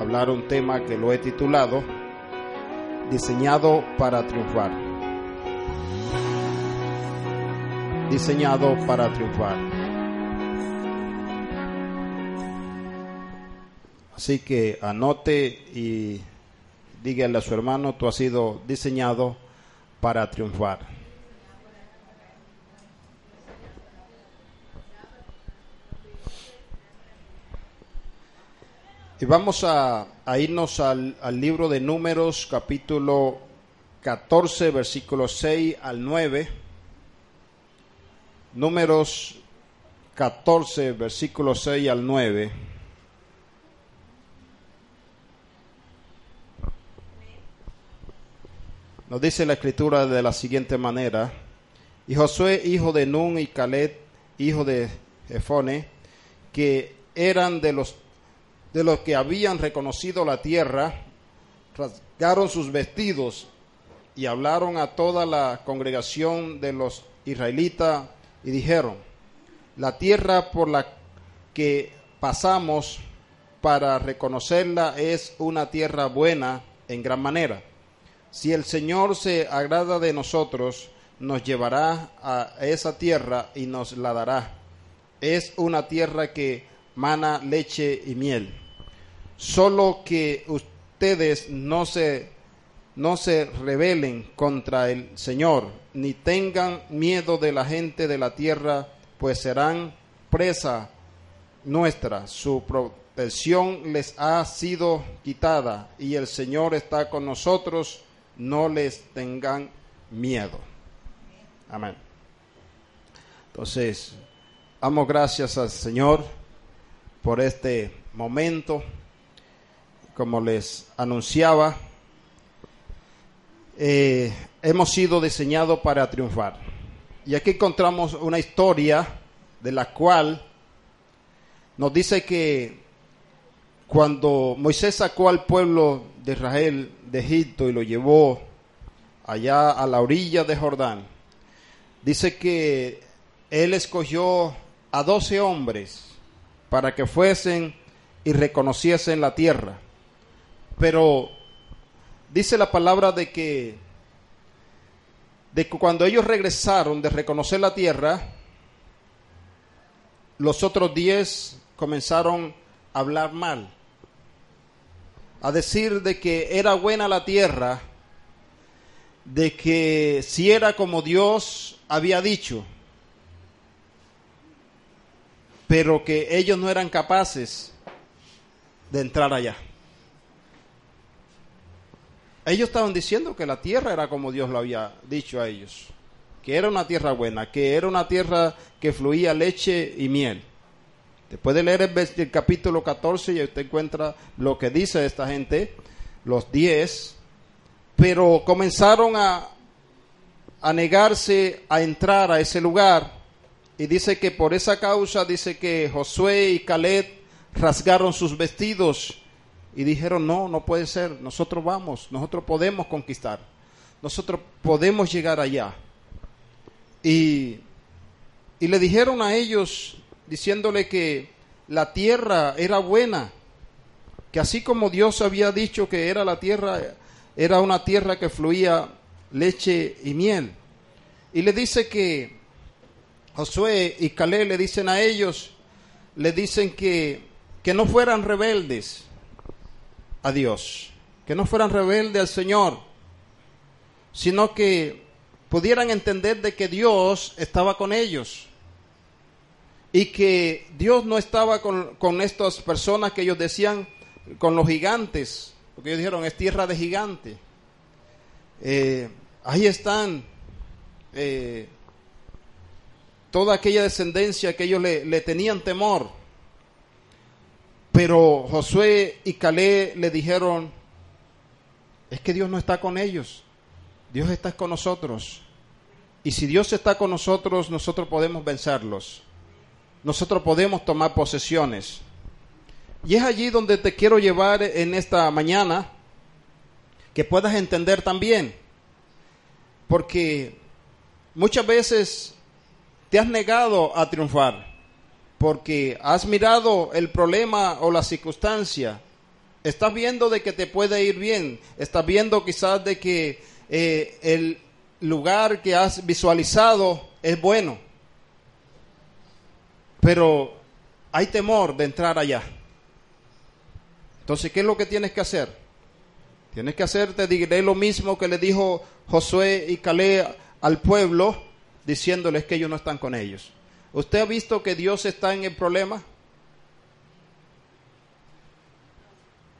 hablar un tema que lo he titulado Diseñado para triunfar. Diseñado para triunfar. Así que anote y dígale a su hermano, tú has sido diseñado para triunfar. Y vamos a, irnos al, libro de Números, capítulo 14, versículos 6 al 9. Números 14, versículos 6 al 9. Nos dice la escritura de la siguiente manera. Y Josué, hijo de Nun, y Caleb, hijo de Jefone, que eran de los de los que habían reconocido la tierra, rasgaron sus vestidos y hablaron a toda la congregación de los israelitas y dijeron, la tierra por la que pasamos para reconocerla es una tierra buena en gran manera. Si el Señor se agrada de nosotros, nos llevará a esa tierra y nos la dará. Es una tierra que mana leche y miel solo que ustedes no se, no se rebelen contra el Señor, ni tengan miedo de la gente de la tierra, pues serán presa nuestra. Su protección les ha sido quitada y el Señor está con nosotros. No les tengan miedo. Amén. Entonces, damos gracias al Señor por este momento como les anunciaba, eh, hemos sido diseñados para triunfar. Y aquí encontramos una historia de la cual nos dice que cuando Moisés sacó al pueblo de Israel de Egipto y lo llevó allá a la orilla de Jordán, dice que él escogió a doce hombres para que fuesen y reconociesen la tierra. Pero dice la palabra de que, de cuando ellos regresaron de reconocer la tierra, los otros diez comenzaron a hablar mal, a decir de que era buena la tierra, de que si era como Dios había dicho, pero que ellos no eran capaces de entrar allá. Ellos estaban diciendo que la tierra era como Dios lo había dicho a ellos, que era una tierra buena, que era una tierra que fluía leche y miel. Después de leer el, capítulo 14 y usted encuentra lo que dice esta gente, los diez, pero comenzaron a, a negarse a entrar a ese lugar y dice que por esa causa dice que Josué y Caleb rasgaron sus vestidos y dijeron, no, no puede ser, nosotros vamos, nosotros podemos conquistar, nosotros podemos llegar allá. Y, y le dijeron a ellos, diciéndole que la tierra era buena, que así como Dios había dicho que era la tierra, era una tierra que fluía leche y miel. Y le dice que Josué y Caleb le dicen a ellos, le dicen que, que no fueran rebeldes, a Dios, que no fueran rebeldes al Señor, sino que pudieran entender de que Dios estaba con ellos y que Dios no estaba con, estas personas que ellos decían, con los gigantes, porque ellos dijeron, es tierra de gigante. Eh, ahí están eh, toda aquella descendencia que ellos le, tenían temor. Pero Josué y Calé le dijeron, es que Dios no está con ellos, Dios está con nosotros. Y si Dios está con nosotros, nosotros podemos vencerlos. Nosotros podemos tomar posesiones. Y es allí donde te quiero llevar en esta mañana, que puedas entender también. Porque muchas veces te has negado a triunfar, porque has mirado el problema o la circunstancia. Estás viendo de que te puede ir bien, estás viendo quizás de que eh, el lugar que has visualizado es bueno, pero hay temor de entrar allá. Entonces, ¿qué es lo que tienes que hacer? Tienes que hacer, te diré lo mismo que le dijo Josué y Calé al pueblo, diciéndoles que ellos no están con ellos. ¿Usted ha visto que Dios está en el problema?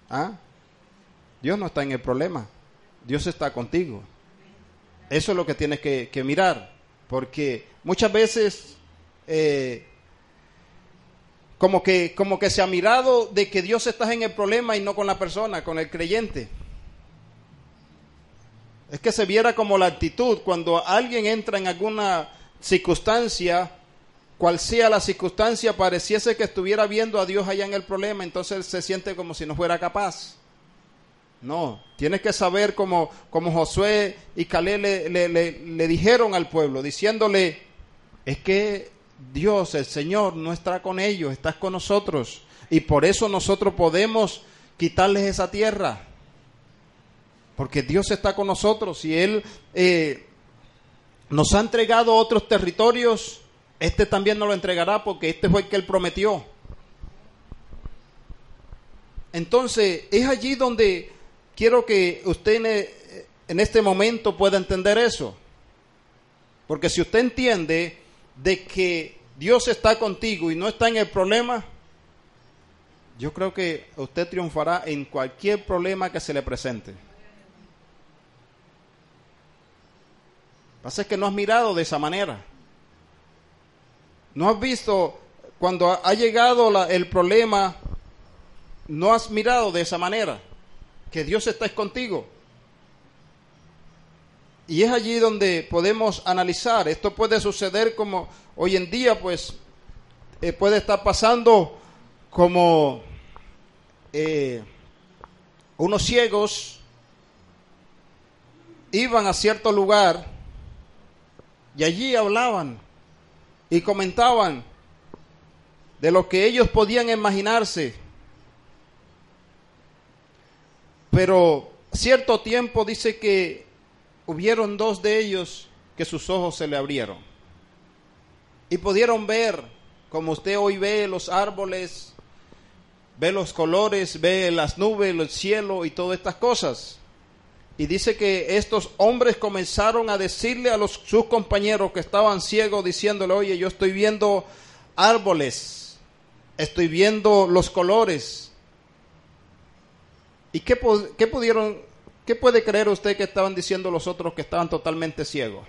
¿Ah? Dios no está en el problema. Dios está contigo. Eso es lo que tienes que, mirar, porque muchas veces eh, como, que, como que se ha mirado de que Dios está en el problema y no con la persona, con el creyente. Es que se viera como la actitud cuando alguien entra en alguna circunstancia, cual sea la circunstancia, pareciese que estuviera viendo a Dios allá en el problema, entonces se siente como si no fuera capaz. No, tienes que saber como, como Josué y Calé le, le, dijeron al pueblo, diciéndole, es que Dios, el Señor, no está con ellos, está con nosotros. Y por eso nosotros podemos quitarles esa tierra. Porque Dios está con nosotros y Él eh, nos ha entregado otros territorios. Este también nos lo entregará porque este fue el que Él prometió. Entonces, es allí donde quiero que usted en este momento pueda entender eso. Porque si usted entiende de que Dios está contigo y no está en el problema, yo creo que usted triunfará en cualquier problema que se le presente. Pasa es que no has mirado de esa manera. No has visto cuando ha llegado el problema, no has mirado de esa manera que Dios está contigo. Y es allí donde podemos analizar. Esto puede suceder como hoy en día, pues eh, puede estar pasando como eh, unos ciegos iban a cierto lugar y allí hablaban y comentaban de lo que ellos podían imaginarse pero cierto tiempo dice que hubieron dos de ellos que sus ojos se le abrieron y pudieron ver, como usted hoy ve los árboles, ve los colores, ve las nubes, el cielo y todas estas cosas. Y dice que estos hombres comenzaron a decirle a sus compañeros que estaban ciegos, diciéndole, oye, yo estoy viendo árboles, estoy viendo los colores, ¿Y qué, pudieron, qué puede creer usted que estaban diciendo los otros que estaban totalmente ciegos?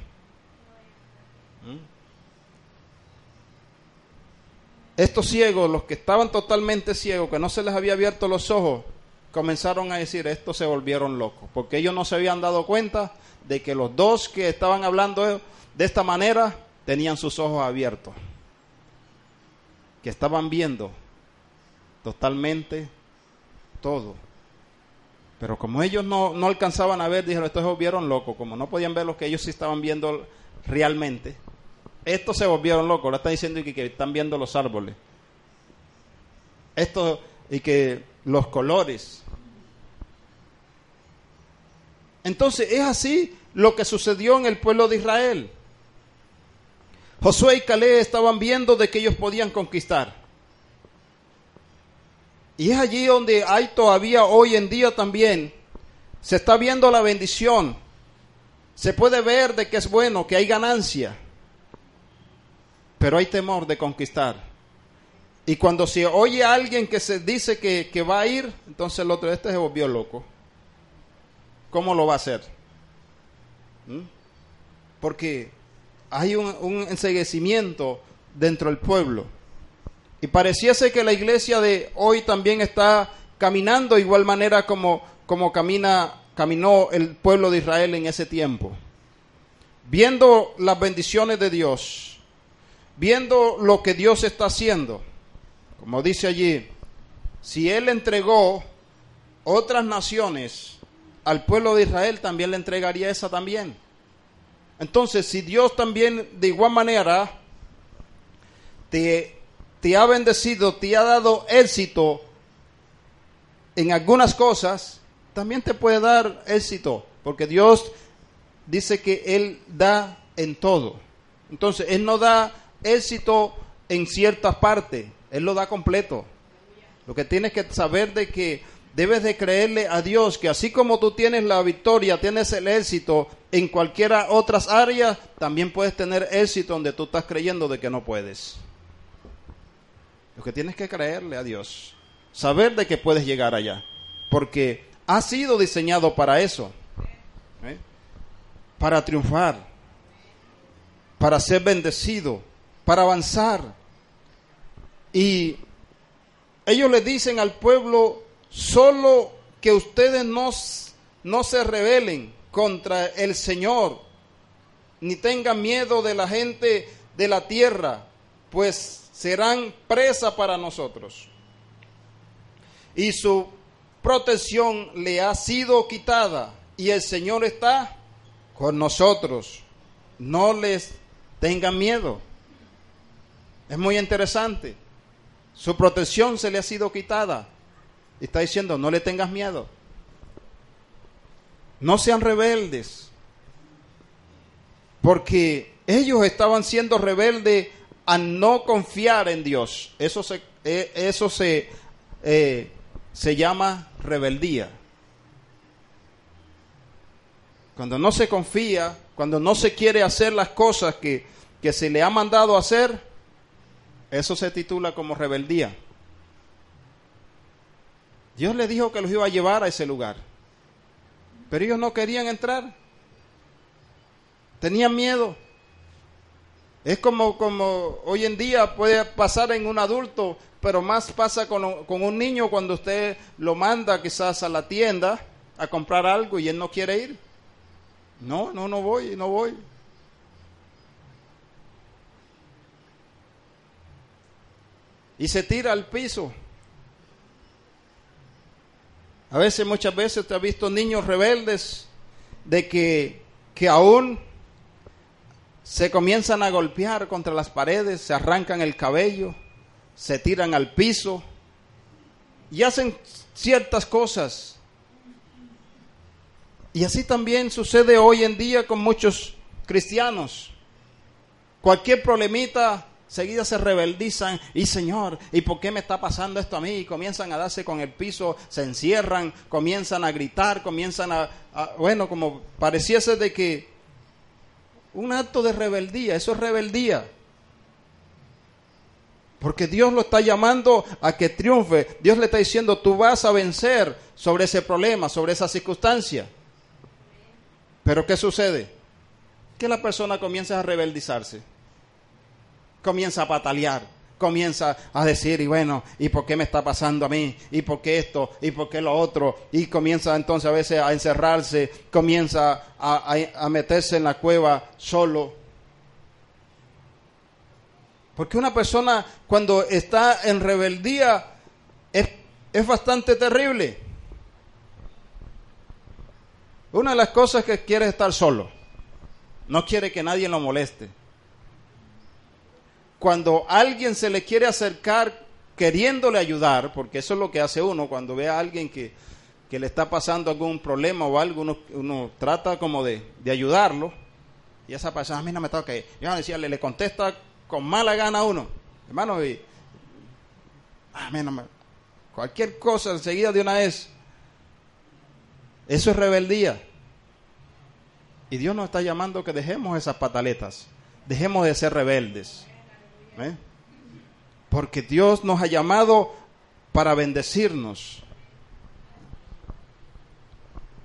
¿Mm? Estos ciegos, los que estaban totalmente ciegos, que no se les había abierto los ojos, comenzaron a decir, estos se volvieron locos, porque ellos no se habían dado cuenta de que los dos que estaban hablando de esta manera tenían sus ojos abiertos, que estaban viendo totalmente todo. Pero como ellos no, alcanzaban a ver, dijeron, estos se volvieron locos. Como no podían ver lo que ellos sí estaban viendo realmente, estos se volvieron locos. Ahora están diciendo que, que están viendo los árboles. Esto y que los colores. Entonces es así lo que sucedió en el pueblo de Israel. Josué y Caleb estaban viendo de que ellos podían conquistar. Y es allí donde hay todavía hoy en día también, se está viendo la bendición. Se puede ver de que es bueno, que hay ganancia, pero hay temor de conquistar. Y cuando se oye a alguien que se dice que, va a ir, entonces el otro, este se volvió loco. ¿Cómo lo va a hacer? ¿Mm? Porque hay un, un dentro del pueblo. Y pareciese que la iglesia de hoy también está caminando de igual manera como, como camina, caminó el pueblo de Israel en ese tiempo. Viendo las bendiciones de Dios, viendo lo que Dios está haciendo, como dice allí, si Él entregó otras naciones al pueblo de Israel, también le entregaría esa también. Entonces, si Dios también de igual manera te, te ha bendecido, te ha dado éxito en algunas cosas, también te puede dar éxito, porque Dios dice que Él da en todo. Entonces, Él no da éxito en ciertas partes, Él lo da completo. Lo que tienes que saber de que debes de creerle a Dios que así como tú tienes la victoria, tienes el éxito en cualquiera otras áreas, también puedes tener éxito donde tú estás creyendo de que no puedes. Lo que tienes que creerle a Dios, saber de que puedes llegar allá, porque ha sido diseñado para eso, ¿eh? para triunfar, para ser bendecido, para avanzar. Y ellos le dicen al pueblo, solo que ustedes no, no se rebelen contra el Señor, ni tengan miedo de la gente de la tierra, pues serán presa para nosotros. Y su protección le ha sido quitada y el Señor está con nosotros. No les tengan miedo. Es muy interesante. Su protección se le ha sido quitada. Está diciendo, no le tengas miedo. No sean rebeldes. Porque ellos estaban siendo rebeldes a no confiar en Dios. Eso se, eh, eso se, eh, se llama rebeldía. Cuando no se confía, cuando no se quiere hacer las cosas que, que se le ha mandado hacer, eso se titula como rebeldía. Dios le dijo que los iba a llevar a ese lugar. Pero ellos no querían entrar. Tenían miedo. Es como, como hoy en día puede pasar en un adulto, pero más pasa con, con un niño cuando usted lo manda quizás a la tienda a comprar algo y él no quiere ir. No, no, no voy, no voy. Y se tira al piso. A veces, muchas veces usted ha visto niños rebeldes de que, que aún se comienzan a golpear contra las paredes, se arrancan el cabello, se tiran al piso y hacen ciertas cosas. Y así también sucede hoy en día con muchos cristianos. Cualquier problemita seguida se rebeldizan y Señor, ¿y por qué me está pasando esto a mí? Y comienzan a darse con el piso, se encierran, comienzan a gritar, comienzan a, bueno, como pareciese de que un acto de rebeldía, eso es rebeldía. Porque Dios lo está llamando a que triunfe. Dios le está diciendo, tú vas a vencer sobre ese problema, sobre esa circunstancia. Pero ¿qué sucede? Que la persona comienza a rebeldizarse comienza a patalear, comienza a decir, y bueno, ¿y por qué me está pasando a mí? ¿Y por qué esto? ¿Y por qué lo otro? Y comienza entonces a veces a encerrarse, comienza a, meterse en la cueva solo. Porque una persona cuando está en rebeldía es, es bastante terrible. Una de las cosas que quiere es estar solo. No quiere que nadie lo moleste cuando alguien se le quiere acercar queriéndole ayudar, porque eso es lo que hace uno cuando ve a alguien que, le está pasando algún problema o algo, uno, trata como de, ayudarlo, y esa persona a mí no me toca, yo decirle, le contesta con mala gana a uno, hermano, y, a mí no me, cualquier cosa enseguida de una vez, eso es rebeldía. Y Dios nos está llamando que dejemos esas pataletas, dejemos de ser rebeldes. ¿Eh? Porque Dios nos ha llamado para bendecirnos.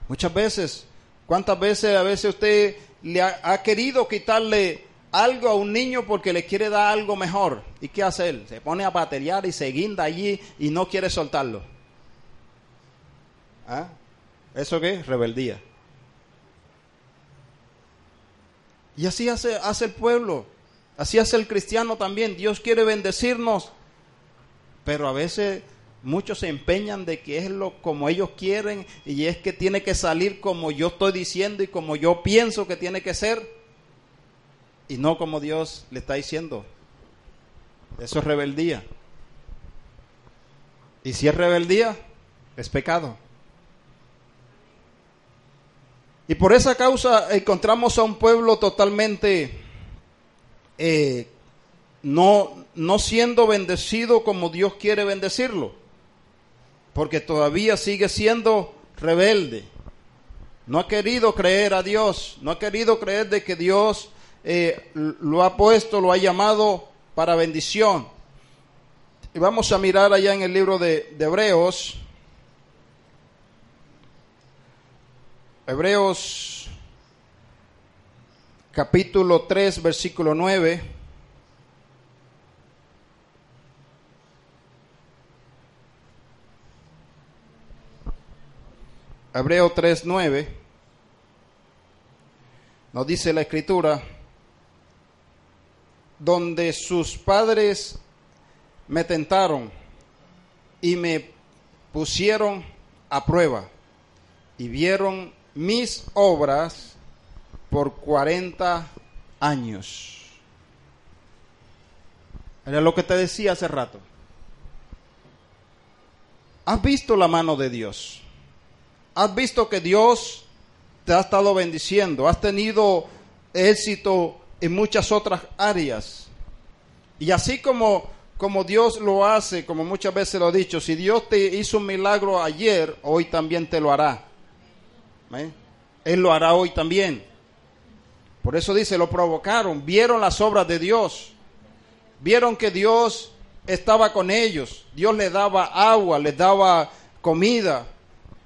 Muchas veces, ¿cuántas veces a veces usted le ha, querido quitarle algo a un niño porque le quiere dar algo mejor. ¿Y qué hace él? Se pone a baterear y se guinda allí y no quiere soltarlo. ¿Ah? ¿Eso qué? Rebeldía. Y así hace, hace el pueblo, así hace el cristiano también. Dios quiere bendecirnos, pero a veces muchos se empeñan de que es lo como ellos quieren y es que tiene que salir como yo estoy diciendo y como yo pienso que tiene que ser y no como Dios le está diciendo. Eso es rebeldía. Y si es rebeldía, es pecado. Y por esa causa encontramos a un pueblo totalmente eh, no, no siendo bendecido como Dios quiere bendecirlo, porque todavía sigue siendo rebelde. No ha querido creer a Dios, no ha querido creer de que Dios eh, lo ha puesto, lo ha llamado para bendición. Y vamos a mirar allá en el libro de, de Hebreos, Hebreos capítulo 3, versículo 9. Hebreo 3, 9. Nos dice la escritura, donde sus padres me tentaron y me pusieron a prueba y vieron mis obras por 40 años. Era lo que te decía hace rato. ¿Has visto la mano de Dios? ¿Has visto que Dios te ha estado bendiciendo? ¿Has tenido éxito en muchas otras áreas? Y así como, como Dios lo hace, como muchas veces lo he dicho, si Dios te hizo un milagro ayer, hoy también te lo hará. ¿Eh? Él lo hará hoy también. Por eso dice, lo provocaron, vieron las obras de Dios, vieron que Dios estaba con ellos, Dios les daba agua, les daba comida,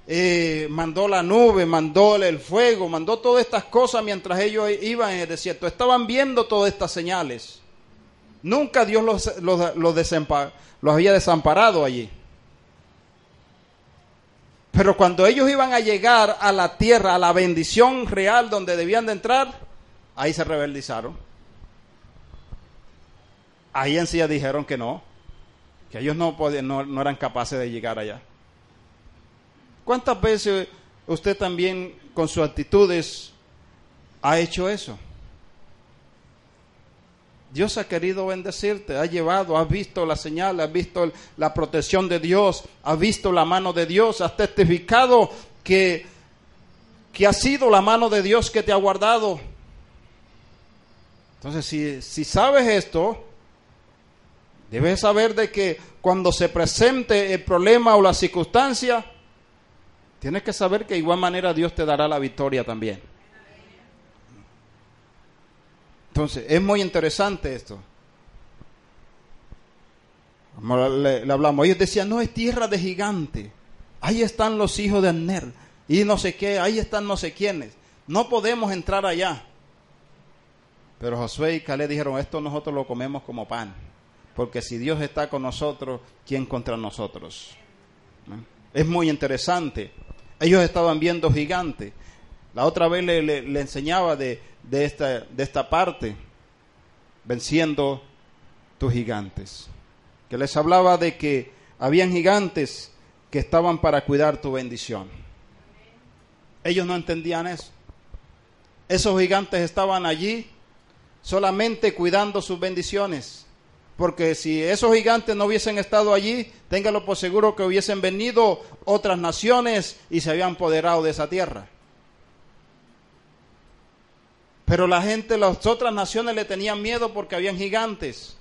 eh, mandó la nube, mandó el fuego, mandó todas estas cosas mientras ellos iban en el desierto. Estaban viendo todas estas señales. Nunca Dios los, los, los había desamparado allí. Pero cuando ellos iban a llegar a la tierra, a la bendición real donde debían de entrar, ahí se rebeldizaron. Ahí en sí dijeron que no, que ellos no, podían, no, no eran capaces de llegar allá. ¿Cuántas veces usted también con sus actitudes ha hecho eso? Dios ha querido bendecirte, ha llevado, has visto la señal, has visto la protección de Dios, has visto la mano de Dios, has testificado que, que ha sido la mano de Dios que te ha guardado. Entonces, si, si sabes esto, debes saber de que cuando se presente el problema o la circunstancia, tienes que saber que de igual manera Dios te dará la victoria también. Entonces, es muy interesante esto. Le, le, hablamos, ellos decían, no, es tierra de gigante. Ahí están los hijos de Aner. Y no sé qué, ahí están no sé quiénes. No podemos entrar allá. Pero Josué y Caleb dijeron, esto nosotros lo comemos como pan. Porque si Dios está con nosotros, ¿quién contra nosotros? Es muy interesante. Ellos estaban viendo gigantes. La otra vez le, le, le enseñaba de, de esta, de esta parte, venciendo tus gigantes. Que les hablaba de que habían gigantes que estaban para cuidar tu bendición. Ellos no entendían eso. Esos gigantes estaban allí solamente cuidando sus bendiciones. Porque si esos gigantes no hubiesen estado allí, téngalo por seguro que hubiesen venido otras naciones y se habían apoderado de esa tierra. Pero la gente, las otras naciones le tenían miedo porque habían gigantes.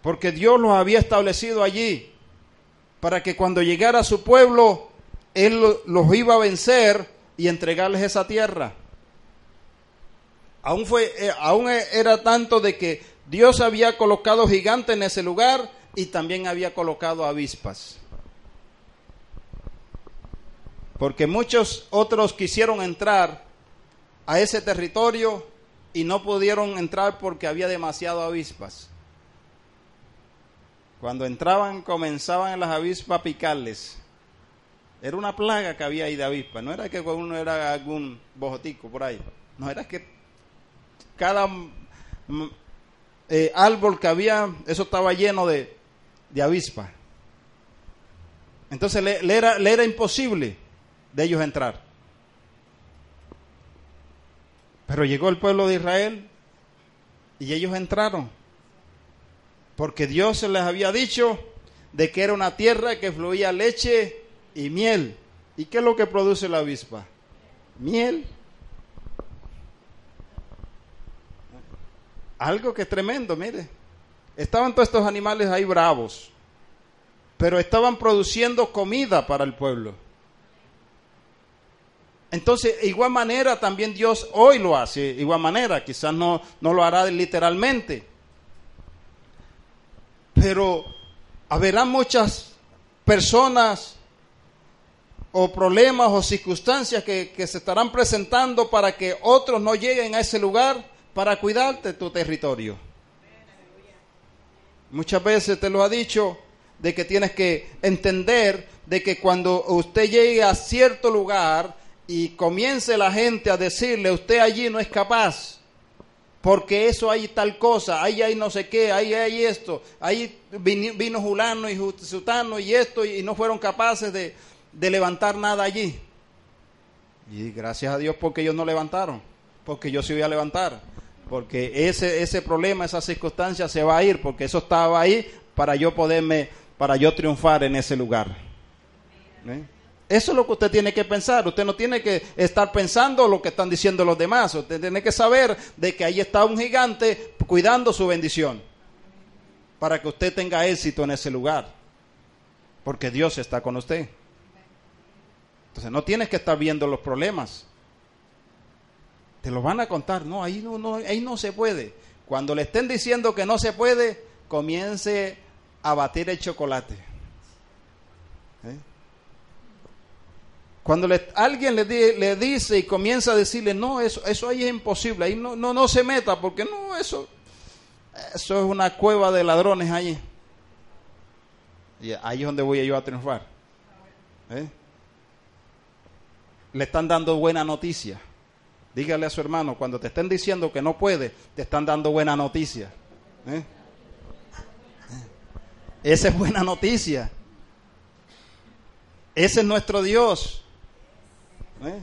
Porque Dios los había establecido allí. Para que cuando llegara su pueblo, Él los iba a vencer y entregarles esa tierra. Aún, fue, eh, aún era tanto de que Dios había colocado gigantes en ese lugar y también había colocado avispas. Porque muchos otros quisieron entrar a ese territorio y no pudieron entrar porque había demasiado avispas. Cuando entraban comenzaban las avispas a picarles. Era una plaga que había ahí de avispas. No era que uno era algún bojotico por ahí. No era que cada mm, eh, árbol que había, eso estaba lleno de, de avispas. Entonces le, era, le era imposible de ellos entrar. Pero llegó el pueblo de Israel y ellos entraron. Porque Dios se les había dicho de que era una tierra que fluía leche y miel. ¿Y qué es lo que produce la avispa? Miel. Algo que es tremendo, mire. Estaban todos estos animales ahí bravos, pero estaban produciendo comida para el pueblo. Entonces, de igual manera también Dios hoy lo hace, de igual manera, quizás no, no lo hará literalmente. Pero habrá muchas personas o problemas o circunstancias que, que, se estarán presentando para que otros no lleguen a ese lugar para cuidarte tu territorio. Muchas veces te lo ha dicho de que tienes que entender de que cuando usted llegue a cierto lugar, y comience la gente a decirle, usted allí no es capaz, porque eso hay tal cosa, ahí hay no sé qué, ahí hay esto, ahí vino, Julano y Sutano y esto, y no fueron capaces de, de levantar nada allí. Y gracias a Dios porque ellos no levantaron, porque yo sí voy a levantar, porque ese, ese problema, esa circunstancia se va a ir, porque eso estaba ahí para yo poderme, para yo triunfar en ese lugar. ¿Eh? Eso es lo que usted tiene que pensar. Usted no tiene que estar pensando lo que están diciendo los demás. Usted tiene que saber de que ahí está un gigante cuidando su bendición. Para que usted tenga éxito en ese lugar. Porque Dios está con usted. Entonces no tienes que estar viendo los problemas. Te lo van a contar. No, ahí no, no, ahí no se puede. Cuando le estén diciendo que no se puede, comience a batir el chocolate. ¿Eh? Cuando alguien le, le, dice y comienza a decirle, no, eso, eso ahí es imposible, ahí no, no, no se meta, porque no, eso, eso es una cueva de ladrones allí. Y ahí es donde voy yo a triunfar. ¿Eh? Le están dando buena noticia. Dígale a su hermano, cuando te estén diciendo que no puede, te están dando buena noticia. ¿Eh? ¿Eh? Esa es buena noticia. Ese es nuestro Dios. ¿Eh?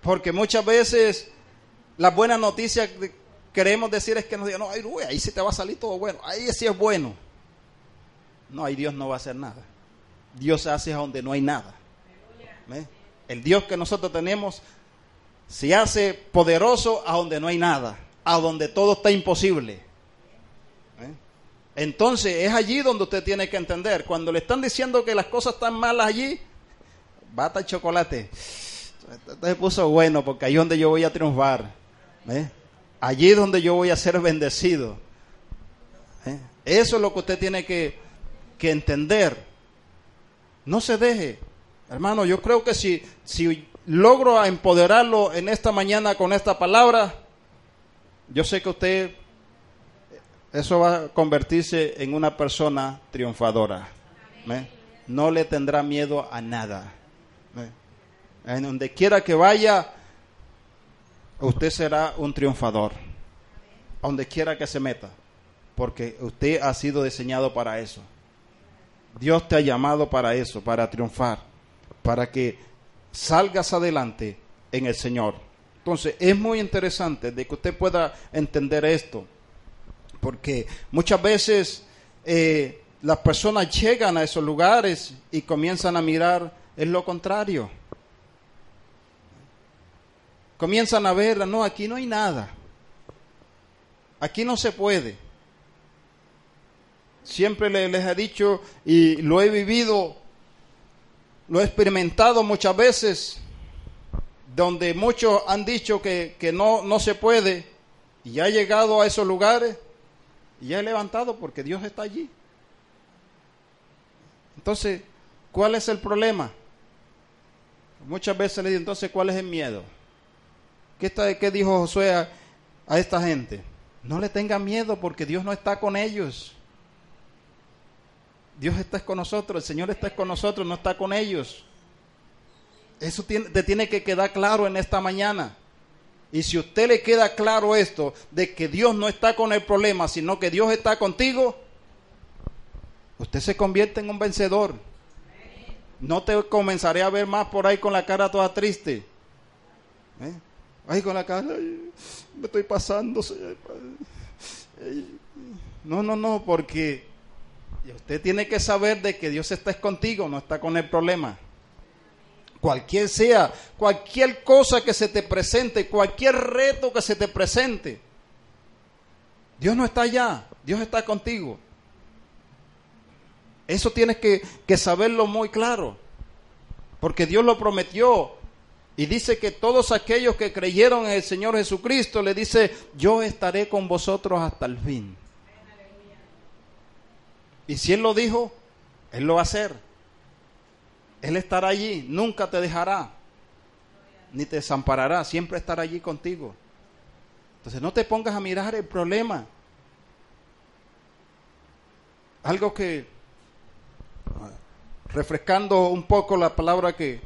Porque muchas veces las buenas noticias queremos decir es que nos digan, no, ahí sí te va a salir todo bueno, ahí sí es bueno. No, ahí Dios no va a hacer nada. Dios hace a donde no hay nada. El Dios que nosotros tenemos se hace poderoso a donde no hay nada, a donde todo está imposible. ¿Eh? Entonces es allí donde usted tiene que entender. Cuando le están diciendo que las cosas están malas allí, bata el chocolate esto puso bueno porque ahí es donde yo voy a triunfar. ¿eh? Allí es donde yo voy a ser bendecido. ¿eh? Eso es lo que usted tiene que, que, entender. No se deje. Hermano, yo creo que si, si logro empoderarlo en esta mañana con esta palabra, yo sé que usted, eso va a convertirse en una persona triunfadora. No le tendrá miedo a nada. En donde quiera que vaya, usted será un triunfador. A donde quiera que se meta. Porque usted ha sido diseñado para eso. Dios te ha llamado para eso, para triunfar. Para que salgas adelante en el Señor. Entonces, es muy interesante de que usted pueda entender esto. Porque muchas veces eh, las personas llegan a esos lugares y comienzan a mirar en lo contrario comienzan a ver, no, aquí no hay nada. Aquí no se puede. Siempre les, he dicho y lo he vivido, lo he experimentado muchas veces, donde muchos han dicho que, que no, no se puede, y he llegado a esos lugares y he levantado porque Dios está allí. Entonces, ¿cuál es el problema? Muchas veces le digo, entonces, ¿cuál es el miedo? ¿Qué, está, qué dijo Josué a esta gente, no le tengan miedo porque Dios no está con ellos. Dios está con nosotros, el Señor está con nosotros, no está con ellos. Eso te tiene que quedar claro en esta mañana. Y si usted le queda claro esto, de que Dios no está con el problema, sino que Dios está contigo, usted se convierte en un vencedor. No te comenzaré a ver más por ahí con la cara toda triste. ¿Eh? Con la cara, me estoy pasando. No, no, no, porque usted tiene que saber de que Dios está contigo, no está con el problema. Cualquier sea, cualquier cosa que se te presente, cualquier reto que se te presente. Dios no está allá, Dios está contigo. Eso tienes que, que saberlo muy claro, porque Dios lo prometió. Y dice que todos aquellos que creyeron en el Señor Jesucristo, le dice, yo estaré con vosotros hasta el fin. Y si Él lo dijo, Él lo va a hacer. Él estará allí, nunca te dejará, ni te desamparará, siempre estará allí contigo. Entonces no te pongas a mirar el problema. Algo que, refrescando un poco la palabra que,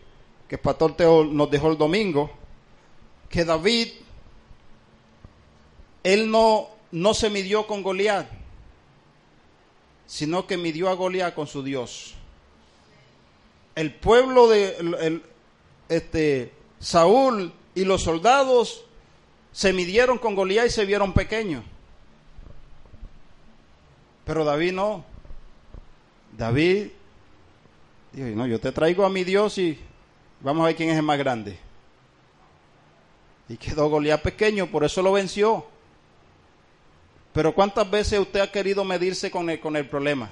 que Pastor Teo nos dejó el domingo, que David, él no, no se midió con Goliat, sino que midió a Goliat con su Dios el pueblo de este, Saúl y los soldados se midieron con Goliat y se vieron pequeños. Pero David no. David dijo, no, yo te traigo a mi Dios y vamos a ver quién es el más grande. Y quedó Goliat pequeño, por eso lo venció. Pero ¿cuántas veces usted ha querido medirse con el, con el problema?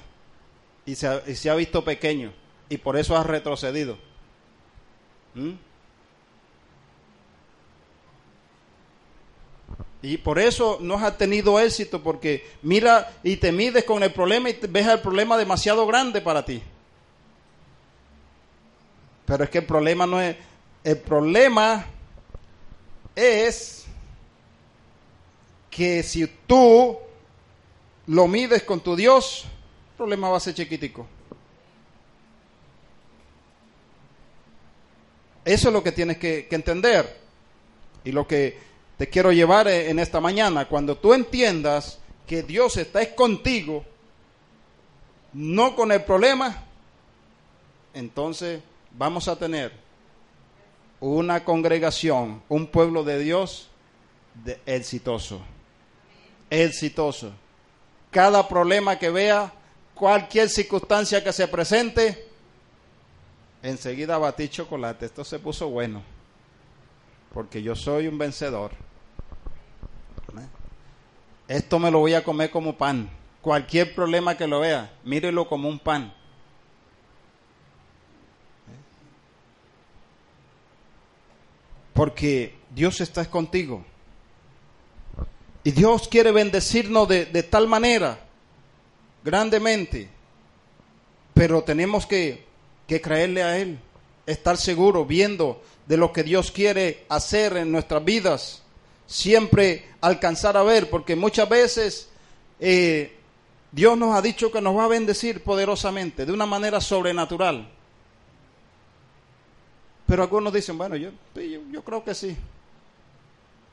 Y se, y se ha visto pequeño y por eso has retrocedido. ¿Mm? Y por eso no has tenido éxito, porque mira y te mides con el problema y ves el problema demasiado grande para ti. Pero es que el problema no es, el problema es que si tú lo mides con tu Dios, el problema va a ser chiquitico. Eso es lo que tienes que, entender. Y lo que te quiero llevar e, en esta mañana, cuando tú entiendas que Dios está contigo, no con el problema, entonces vamos a tener una congregación, un pueblo de Dios de exitoso. Exitoso. Cada problema que vea, cualquier circunstancia que se presente, enseguida batí chocolate. Esto se puso bueno. Porque yo soy un vencedor. Esto me lo voy a comer como pan. Cualquier problema que lo vea, mírelo como un pan. Porque Dios está contigo. Y Dios quiere bendecirnos de, de tal manera, grandemente. Pero tenemos que que creerle a Él, estar seguro, viendo de lo que Dios quiere hacer en nuestras vidas, siempre alcanzar a ver, porque muchas veces eh, Dios nos ha dicho que nos va a bendecir poderosamente, de una manera sobrenatural. Pero algunos dicen, bueno, yo, yo, creo que sí,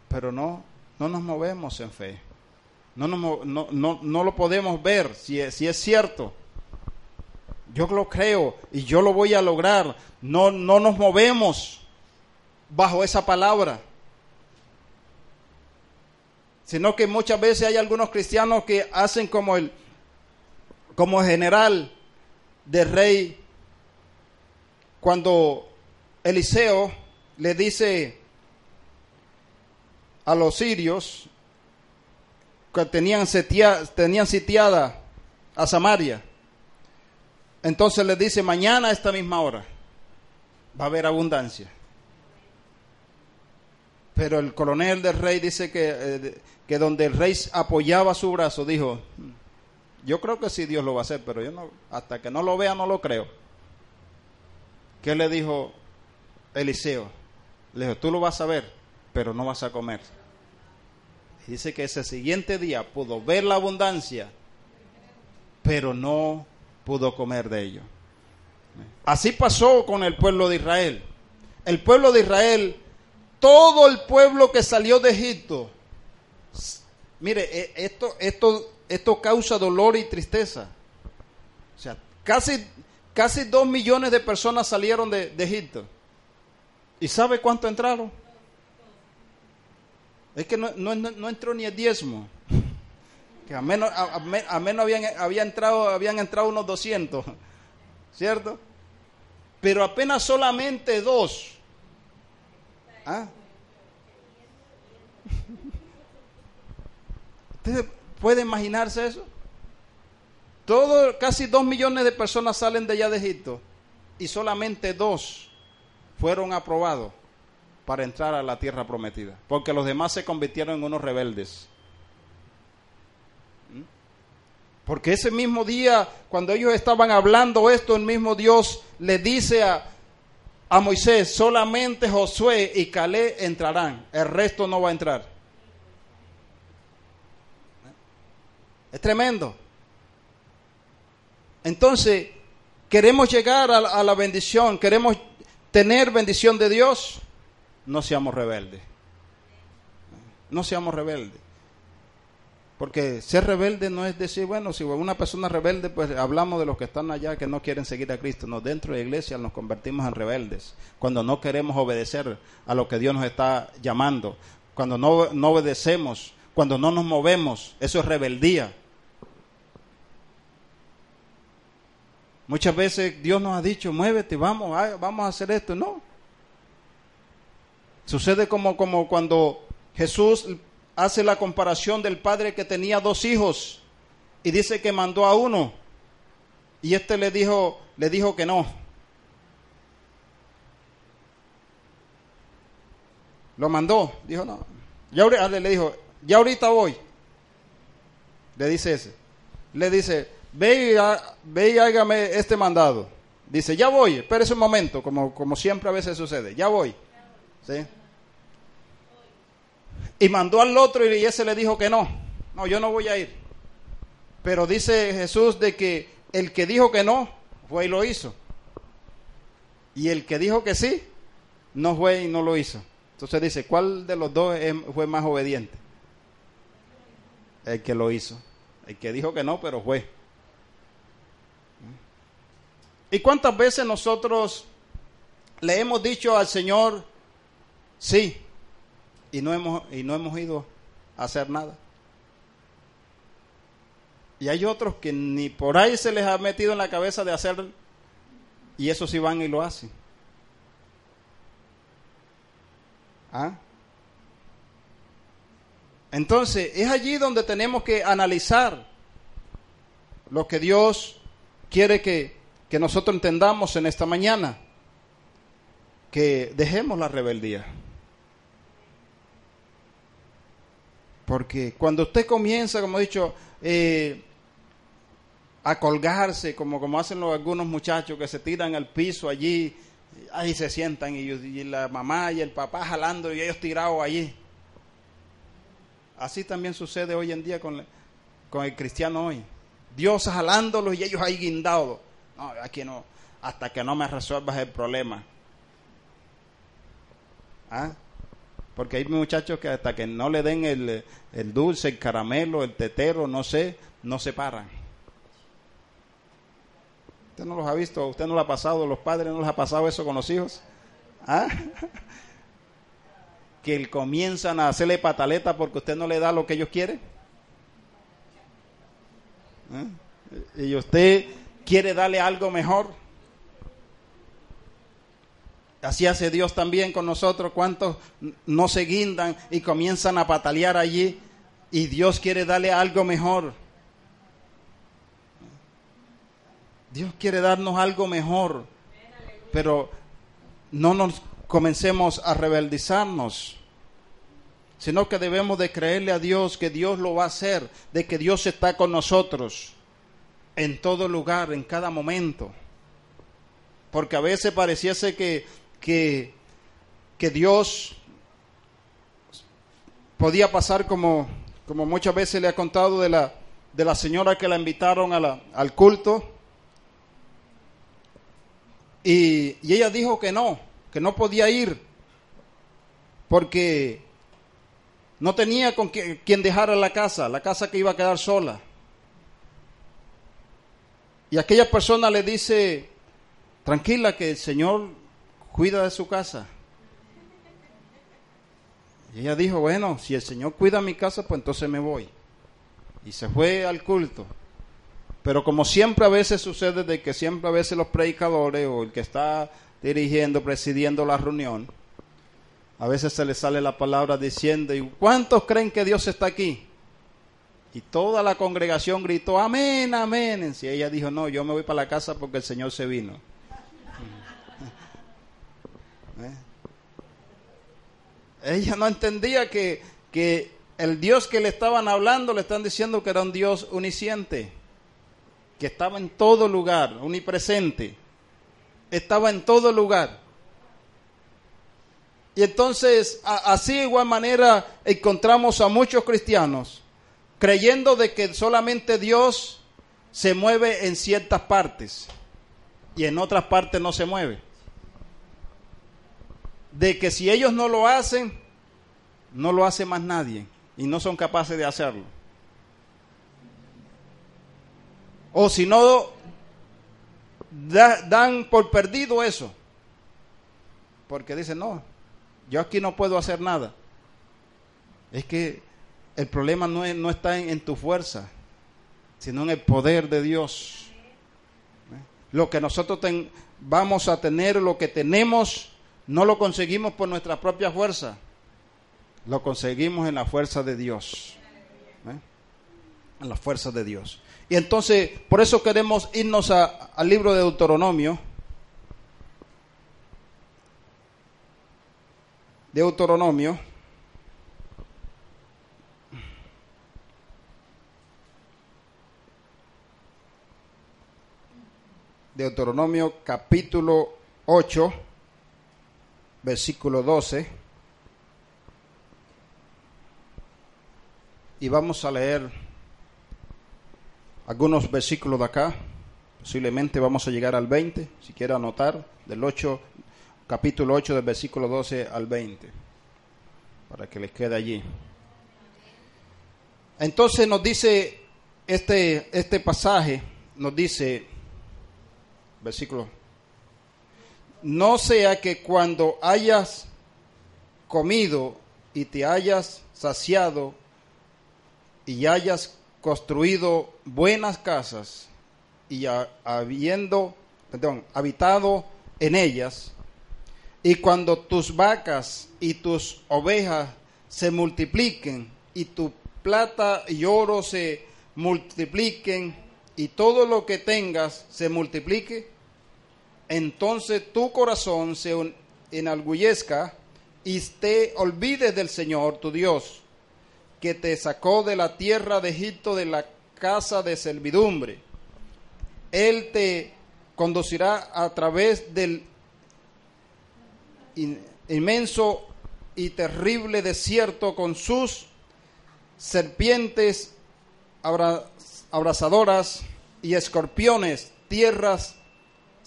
pero no, no nos movemos en fe. No, no, no, no lo podemos ver si si es cierto. Yo lo creo y yo lo voy a lograr. No, no nos movemos bajo esa palabra. Sino que muchas veces hay algunos cristianos que hacen como el como general de rey cuando Eliseo le dice a los sirios que tenían, tenían sitiada a Samaria entonces le dice, mañana a esta misma hora va a haber abundancia. Pero el coronel del rey dice que, eh, que donde el rey apoyaba su brazo, dijo, yo creo que sí Dios lo va a hacer, pero yo no, hasta que no lo vea no lo creo. ¿Qué le dijo Eliseo? Le dijo, tú lo vas a ver, pero no vas a comer. Dice que ese siguiente día pudo ver la abundancia, pero no pudo comer de ello. Así pasó con el pueblo de Israel. El pueblo de Israel, todo el pueblo que salió de Egipto, mire, e, esto, esto, esto causa dolor y tristeza. O sea, casi, casi dos millones de personas salieron de, de Egipto. ¿Y sabe cuánto entraron? Es que no, no, entró ni el diezmo. Que a menos, a, menos habían, había entrado, habían entrado unos 200. ¿Cierto? Pero apenas solamente dos. ¿Ah? ¿Usted puede imaginarse eso? Todo, casi dos millones de personas salen de allá de Egipto y solamente dos fueron aprobados para entrar a la tierra prometida, porque los demás se convirtieron en unos rebeldes. ¿Mm? Porque ese mismo día, cuando ellos estaban hablando esto, el mismo Dios le dice a, a Moisés, solamente Josué y Calé entrarán, el resto no va a entrar. Es tremendo. Entonces, queremos llegar a la bendición, queremos tener bendición de Dios no seamos rebeldes. No seamos rebeldes. Porque ser rebelde no es decir, bueno, si una persona rebelde, pues hablamos de los que están allá que no quieren seguir a Cristo. No, dentro de la iglesia nos convertimos en rebeldes. Cuando no queremos obedecer a lo que Dios nos está llamando. Cuando no, no obedecemos. Cuando no nos movemos. Eso es rebeldía. Muchas veces Dios nos ha dicho, muévete, vamos, vamos a hacer esto. No, Sucede como, como cuando Jesús hace la comparación del padre que tenía dos hijos y dice que mandó a uno y este le dijo, le dijo que no. Lo mandó, dijo no. Ya ah, le dijo, ya ahorita voy. Le dice ese. Le dice, ve y, ve y hágame este mandado. Dice, ya voy, espérese un momento, como, como siempre a veces sucede, ya voy. ¿Sí? Y mandó al otro y ese le dijo que no. No, yo no voy a ir. Pero dice Jesús de que el que dijo que no, fue y lo hizo. Y el que dijo que sí, no fue y no lo hizo. Entonces dice, ¿cuál de los dos fue más obediente? El que lo hizo. El que dijo que no, pero fue. ¿Y cuántas veces nosotros le hemos dicho al Señor, sí, y no hemos, y no hemos ido a hacer nada. Y hay otros que ni por ahí se les ha metido en la cabeza de hacer, y eso sí van y lo hacen. ¿Ah? Entonces, es allí donde tenemos que analizar lo que Dios quiere que, que nosotros entendamos en esta mañana. Que dejemos la rebeldía. Porque cuando usted comienza, como he dicho, eh, a colgarse, como, como hacen los, algunos muchachos que se tiran al piso allí, ahí se sientan y, y, la mamá y el papá jalando y ellos tirados allí. Así también sucede hoy en día con, con el cristiano hoy. Dios jalándolos y ellos ahí guindados. No, aquí no, hasta que no me resuelvas el problema. ¿Ah? Porque hay muchachos que hasta que no le den el, dulce, el caramelo, el tetero, no sé, no se paran. Usted no los ha visto, usted no lo ha pasado, los padres no les ha pasado eso con los hijos. ¿Ah? Que comienzan a hacerle pataleta porque usted no le da lo que ellos quieren. ¿Ah? Y usted quiere darle algo mejor. Así hace Dios también con nosotros. ¿Cuántos no se guindan y comienzan a patalear allí? Y Dios quiere darle algo mejor. Dios quiere darnos algo mejor. Pero no nos comencemos a rebeldizarnos. Sino que debemos de creerle a Dios que Dios lo va a hacer. De que Dios está con nosotros. En todo lugar, en cada momento. Porque a veces pareciese que que, que Dios podía pasar como, como muchas veces le ha contado de la, de la señora que la invitaron a la, al culto. Y, y ella dijo que no, que no podía ir, porque no tenía con quien dejara la casa, la casa que iba a quedar sola. Y aquella persona le dice, tranquila que el Señor cuida de su casa. Y ella dijo, bueno, si el Señor cuida mi casa, pues entonces me voy. Y se fue al culto. Pero como siempre a veces sucede de que siempre a veces los predicadores o el que está dirigiendo, presidiendo la reunión, a veces se le sale la palabra diciendo, ¿y cuántos creen que Dios está aquí? Y toda la congregación gritó, amén, amén. Y ella dijo, no, yo me voy para la casa porque el Señor se vino. ¿Eh? Ella no entendía que, que el Dios que le estaban hablando le están diciendo que era un Dios unisciente, que estaba en todo lugar, unipresente, estaba en todo lugar. Y entonces, así de igual manera, encontramos a muchos cristianos creyendo de que solamente Dios se mueve en ciertas partes y en otras partes no se mueve de que si ellos no lo hacen, no lo hace más nadie y no son capaces de hacerlo. O si no, dan por perdido eso. Porque dicen, no, yo aquí no puedo hacer nada. Es que el problema no, no está en, tu fuerza, sino en el poder de Dios. ¿Eh? Lo que nosotros vamos a tener, lo que tenemos, no lo conseguimos por nuestra propia fuerza, lo conseguimos en la fuerza de Dios. ¿eh? En la fuerza de Dios. Y entonces, por eso queremos irnos al libro de Deuteronomio. Deuteronomio. Deuteronomio capítulo 8 versículo 12. Y vamos a leer algunos versículos de acá. Posiblemente vamos a llegar al 20, si quiere anotar, del 8, capítulo 8, del versículo 12 al 20, para que les quede allí. Entonces nos dice este, este pasaje, nos dice, versículo no sea que cuando hayas comido y te hayas saciado y hayas construido buenas casas y habiendo, perdón, habitado en ellas, y cuando tus vacas y tus ovejas se multipliquen y tu plata y oro se multipliquen y todo lo que tengas se multiplique, entonces tu corazón se enalgullezca y te olvides del Señor tu Dios, que te sacó de la tierra de Egipto de la casa de servidumbre. Él te conducirá a través del inmenso y terrible desierto con sus serpientes abrazadoras y escorpiones, tierras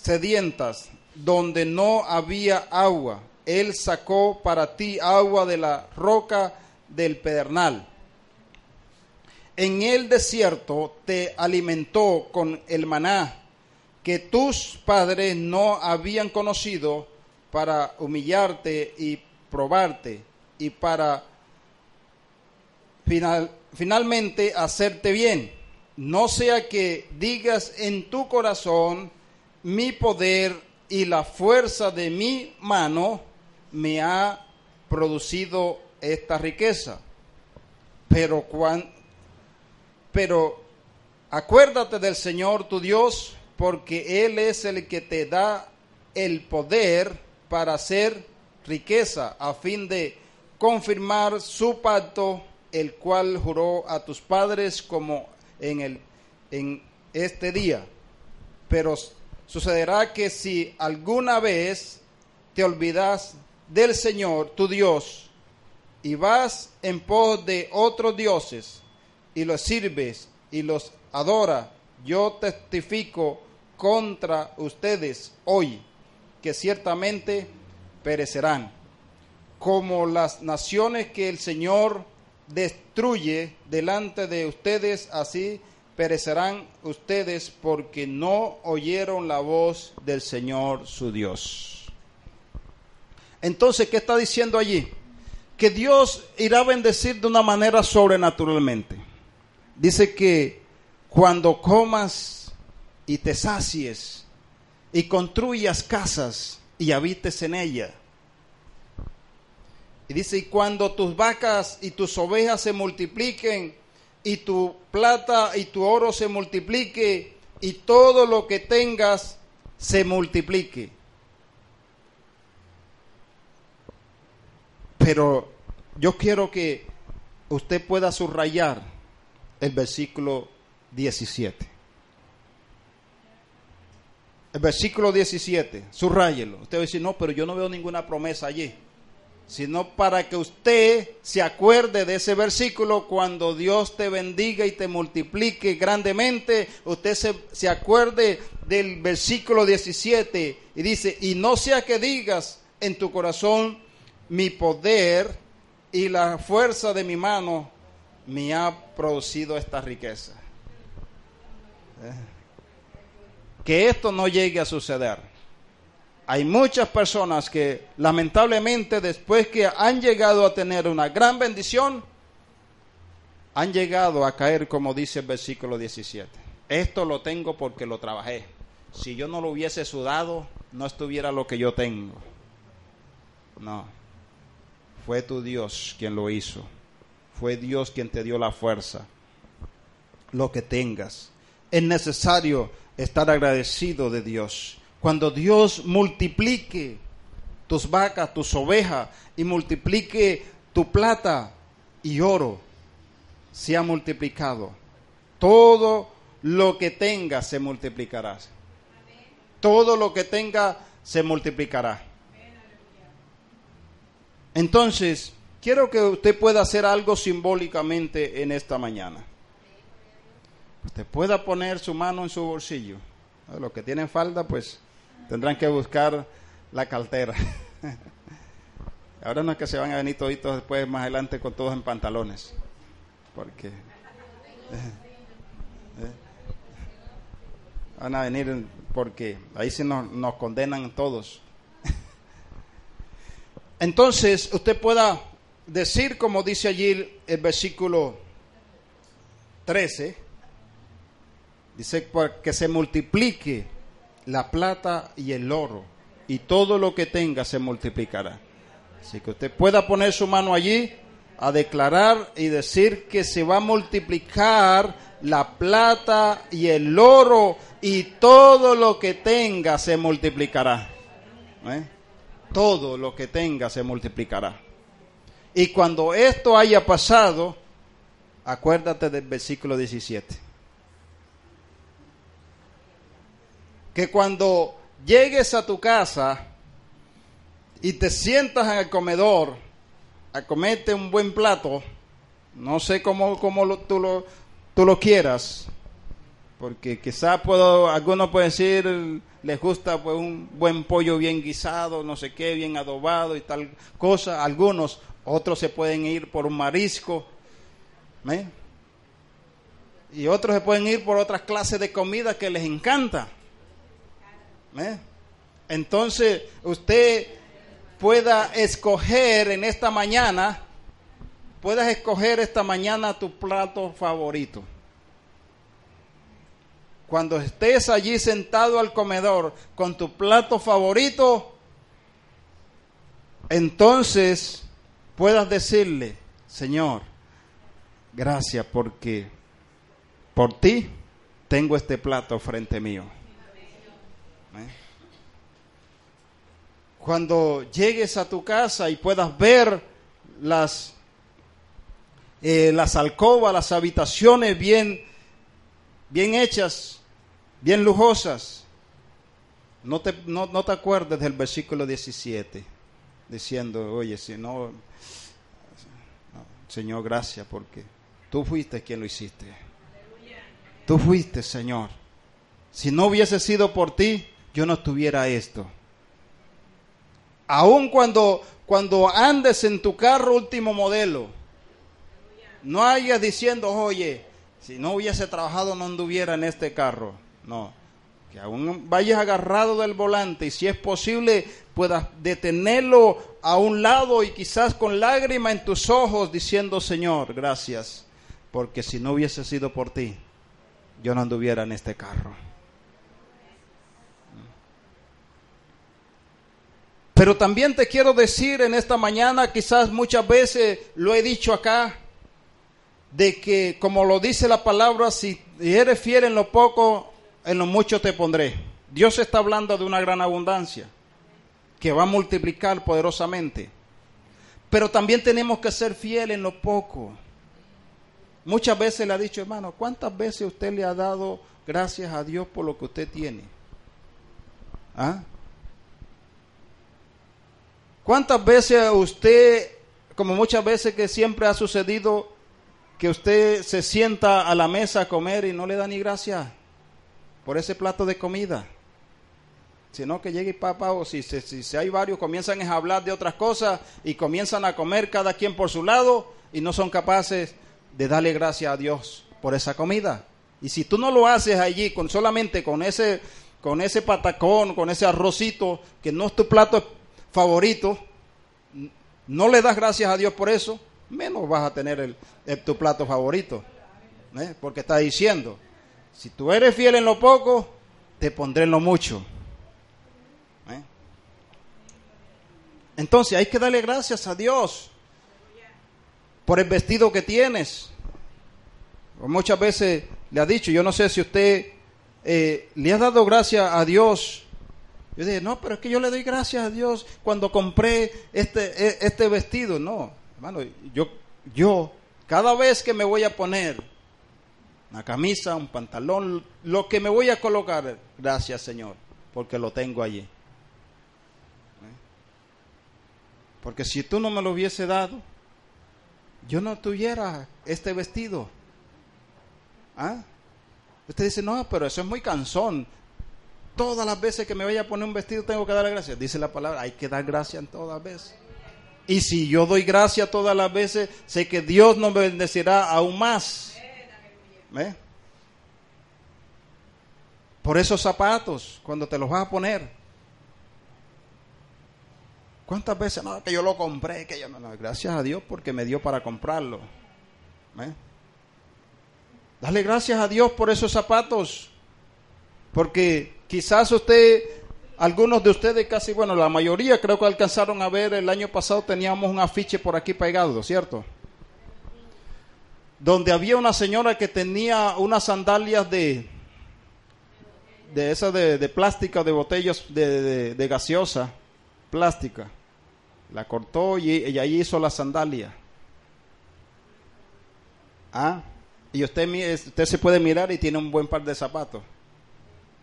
sedientas, donde no había agua. Él sacó para ti agua de la roca del pedernal. En el desierto te alimentó con el maná que tus padres no habían conocido para humillarte y probarte y para final, finalmente hacerte bien. No sea que digas en tu corazón, mi poder y la fuerza de mi mano me ha producido esta riqueza. Pero, pero acuérdate del Señor tu Dios, porque Él es el que te da el poder para hacer riqueza, a fin de confirmar su pacto, el cual juró a tus padres como en, el, en este día. Pero Sucederá que si alguna vez te olvidas del Señor, tu Dios, y vas en pos de otros dioses y los sirves y los adora, yo testifico contra ustedes hoy que ciertamente perecerán, como las naciones que el Señor destruye delante de ustedes, así perecerán ustedes porque no oyeron la voz del Señor su Dios. Entonces, ¿qué está diciendo allí? Que Dios irá a bendecir de una manera sobrenaturalmente. Dice que cuando comas y te sacies y construyas casas y habites en ella. Y dice, y cuando tus vacas y tus ovejas se multipliquen y tu plata y tu oro se multiplique y todo lo que tengas se multiplique. Pero yo quiero que usted pueda subrayar el versículo 17. El versículo 17, subrayelo. Usted va a decir, no, pero yo no veo ninguna promesa allí sino para que usted se acuerde de ese versículo cuando Dios te bendiga y te multiplique grandemente, usted se, se, acuerde del versículo 17 y dice, y no sea que digas en tu corazón, mi poder y la fuerza de mi mano me ha producido esta riqueza. ¿Eh? Que esto no llegue a suceder hay muchas personas que lamentablemente después que han llegado a tener una gran bendición, han llegado a caer como dice el versículo 17. Esto lo tengo porque lo trabajé. Si yo no lo hubiese sudado, no estuviera lo que yo tengo. No. Fue tu Dios quien lo hizo. Fue Dios quien te dio la fuerza. Lo que tengas. Es necesario estar agradecido de Dios cuando Dios multiplique tus vacas, tus ovejas y multiplique tu plata y oro, se ha multiplicado. Todo lo que tenga se multiplicará. Todo lo que tenga se multiplicará. Entonces, quiero que usted pueda hacer algo simbólicamente en esta mañana. Usted pueda poner su mano en su bolsillo. Los que tienen falda, pues Tendrán que buscar la cartera. Ahora no es que se van a venir toditos después más adelante con todos en pantalones. Porque van a venir porque ahí sí nos, nos condenan todos. Entonces, usted pueda decir, como dice allí el versículo 13, dice que se multiplique la plata y el oro, y todo lo que tenga se multiplicará. Así que usted pueda poner su mano allí a declarar y decir que se va a multiplicar la plata y el oro y todo lo que tenga se multiplicará. ¿Eh? Todo lo que tenga se multiplicará. Y cuando esto haya pasado, acuérdate del versículo 17. Que cuando llegues a tu casa y te sientas en el comedor a comerte un buen plato, no sé cómo, cómo tú, lo, tú lo quieras, porque quizás puedo, algunos pueden decir, les gusta pues un buen pollo bien guisado, no sé qué, bien adobado y tal cosa, algunos, otros se pueden ir por un marisco, y otros se pueden ir por otras clases de comida que les encanta. ¿Eh? Entonces usted pueda escoger en esta mañana, puedas escoger esta mañana tu plato favorito. Cuando estés allí sentado al comedor con tu plato favorito, entonces puedas decirle, Señor, gracias porque por ti tengo este plato frente mío. Cuando llegues a tu casa y puedas ver las, eh, las alcobas, las habitaciones bien, bien hechas, bien lujosas, no te, no, no te acuerdes del versículo 17, diciendo, oye, si no, Señor, gracias porque tú fuiste quien lo hiciste. Tú fuiste, Señor. Si no hubiese sido por ti, yo no tuviera esto. Aun cuando, cuando andes en tu carro último modelo, no hayas diciendo, oye, si no hubiese trabajado no anduviera en este carro. No, que aún vayas agarrado del volante y si es posible puedas detenerlo a un lado y quizás con lágrima en tus ojos diciendo, Señor, gracias, porque si no hubiese sido por ti, yo no anduviera en este carro. Pero también te quiero decir en esta mañana, quizás muchas veces lo he dicho acá, de que como lo dice la palabra, si eres fiel en lo poco, en lo mucho te pondré. Dios está hablando de una gran abundancia que va a multiplicar poderosamente. Pero también tenemos que ser fiel en lo poco. Muchas veces le ha dicho, hermano, ¿cuántas veces usted le ha dado gracias a Dios por lo que usted tiene? ¿Ah? ¿Cuántas veces usted, como muchas veces que siempre ha sucedido, que usted se sienta a la mesa a comer y no le da ni gracias por ese plato de comida? Sino que llegue papá, o si, si, si hay varios, comienzan a hablar de otras cosas y comienzan a comer cada quien por su lado y no son capaces de darle gracias a Dios por esa comida. Y si tú no lo haces allí con solamente con ese con ese patacón, con ese arrocito que no es tu plato favorito, no le das gracias a Dios por eso, menos vas a tener el, tu plato favorito. ¿eh? Porque está diciendo, si tú eres fiel en lo poco, te pondré en lo mucho. ¿eh? Entonces hay que darle gracias a Dios por el vestido que tienes. Muchas veces le ha dicho, yo no sé si usted eh, le ha dado gracias a Dios yo dije, no, pero es que yo le doy gracias a Dios cuando compré este, e, este vestido. No, hermano, yo, yo, cada vez que me voy a poner una camisa, un pantalón, lo que me voy a colocar, gracias Señor, porque lo tengo allí. Porque si tú no me lo hubiese dado, yo no tuviera este vestido. ¿Ah? Usted dice, no, pero eso es muy cansón. Todas las veces que me vaya a poner un vestido tengo que dar gracias. Dice la palabra, hay que dar gracias en todas veces. Y si yo doy gracias todas las veces, sé que Dios nos bendecirá aún más. ¿Ve? Por esos zapatos, cuando te los vas a poner. ¿Cuántas veces? No, que yo lo compré, que yo no, no. Gracias a Dios porque me dio para comprarlo. ¿Ve? Dale gracias a Dios por esos zapatos. Porque quizás usted, algunos de ustedes casi, bueno, la mayoría creo que alcanzaron a ver, el año pasado teníamos un afiche por aquí pegado, ¿cierto? Donde había una señora que tenía unas sandalias de, de esas de, de plástica, de botellas de, de, gaseosa, plástica. La cortó y, y ahí hizo la sandalia. Ah, y usted, usted se puede mirar y tiene un buen par de zapatos.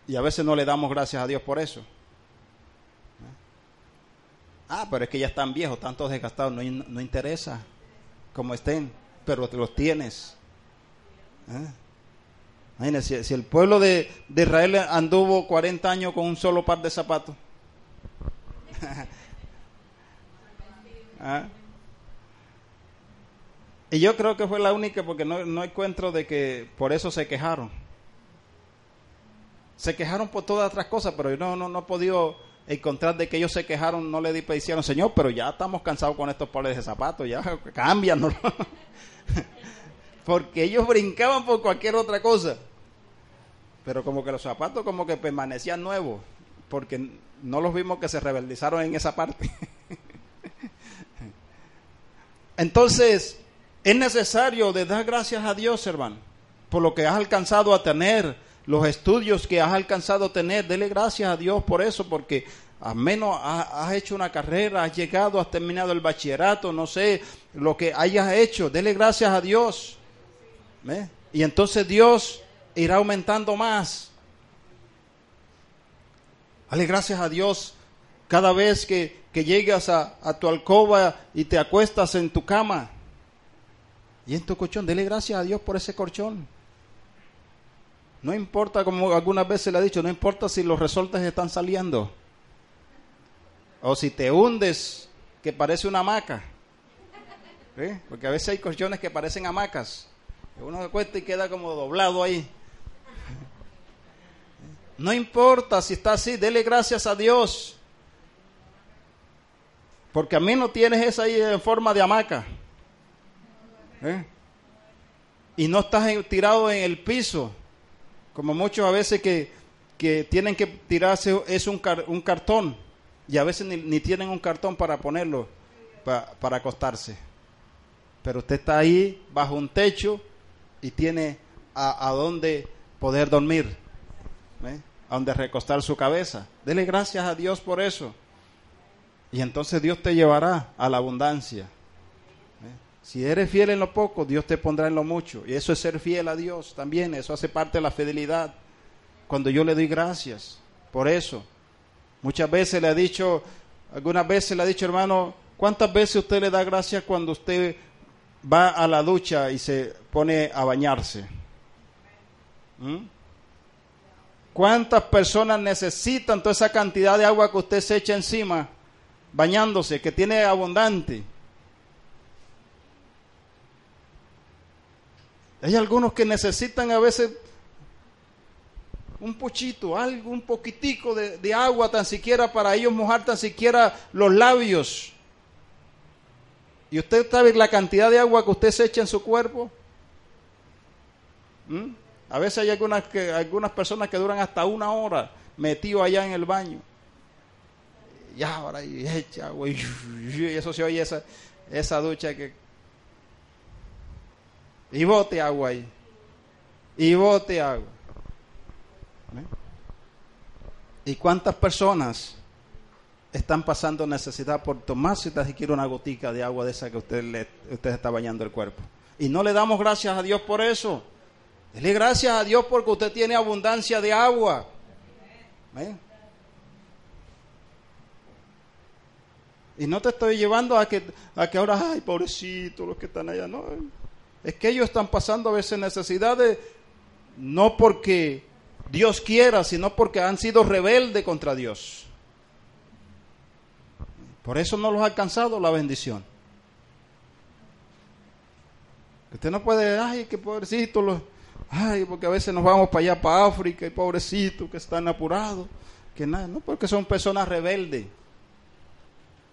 Y a veces no le damos gracias a Dios por eso. Ah, pero es que ya están viejos, tantos desgastados, no, no interesa como estén, pero los tienes. ¿Eh? Si, si, el pueblo de, de, Israel anduvo 40 años con un solo par de zapatos. ¿Ah? Y yo creo que fue la única porque no, no encuentro de que por eso se quejaron se quejaron por todas otras cosas, pero yo no, no, no he podido encontrar de que ellos se quejaron, no le hicieron, Señor, pero ya estamos cansados con estos pares de zapatos, ya cambian, porque ellos brincaban por cualquier otra cosa. Pero como que los zapatos como que permanecían nuevos, porque no los vimos que se rebeldizaron en esa parte. Entonces, es necesario de dar gracias a Dios, hermano, por lo que has alcanzado a tener los estudios que has alcanzado tener, dele gracias a Dios por eso, porque al menos has hecho una carrera, has llegado, has terminado el bachillerato, no sé, lo que hayas hecho, dele gracias a Dios. Y entonces Dios irá aumentando más. Dale gracias a Dios cada vez que, que llegas a, a, tu alcoba y te acuestas en tu cama. Y en tu colchón, dele gracias a Dios por ese colchón. No importa, como algunas veces le he dicho, no importa si los resortes están saliendo. O si te hundes, que parece una hamaca. Porque a veces hay colchones que parecen hamacas. Uno se cuesta y queda como doblado ahí. No importa si está así, dele gracias a Dios. Porque a mí no tienes esa ahí en forma de hamaca. ¿Eh? Y no estás tirado en el piso, como muchos a veces que, que tienen que tirarse es un, un cartón y a veces ni, tienen un cartón para ponerlo para acostarse. Pero usted está ahí bajo un techo y tiene a, a dónde poder dormir, a dónde recostar su cabeza. Dele gracias a Dios por eso. Y entonces Dios te llevará a la abundancia. Si eres fiel en lo poco, Dios te pondrá en lo mucho. Y eso es ser fiel a Dios también. Eso hace parte de la fidelidad. Cuando yo le doy gracias por eso. Muchas veces le ha dicho, algunas veces le ha dicho, hermano, ¿cuántas veces usted le da gracias cuando usted va a la ducha y se pone a bañarse? ¿Mm? ¿Cuántas personas necesitan toda esa cantidad de agua que usted se echa encima? bañándose, que tiene abundante. Hay algunos que necesitan a veces un pochito, algo, un poquitico de, agua tan siquiera para ellos mojar tan siquiera los labios. ¿Y usted sabe la cantidad de agua que usted se echa en su cuerpo? ¿Mm? A veces hay algunas, personas que duran hasta una hora metido allá en el baño y ahora y echa agua y, eso se oye esa ducha que y bote agua ahí y bote agua ¿Eh? y cuántas personas están pasando necesidad por tomarse tan siquiera una gotica de agua de esa que usted le, usted está bañando el cuerpo y no le damos gracias a Dios por eso dele gracias a Dios porque usted tiene abundancia de agua ¿Eh? Y no te estoy llevando a que, a que ahora, ay, pobrecito, los que están allá. No, es que ellos están pasando a veces necesidades, no porque Dios quiera, sino porque han sido rebeldes contra Dios. Por eso no los ha alcanzado la bendición. Usted no puede, ay, qué pobrecito, los, ay, porque a veces nos vamos para allá, para África, y pobrecito, que están apurados, que nada, no, porque son personas rebeldes.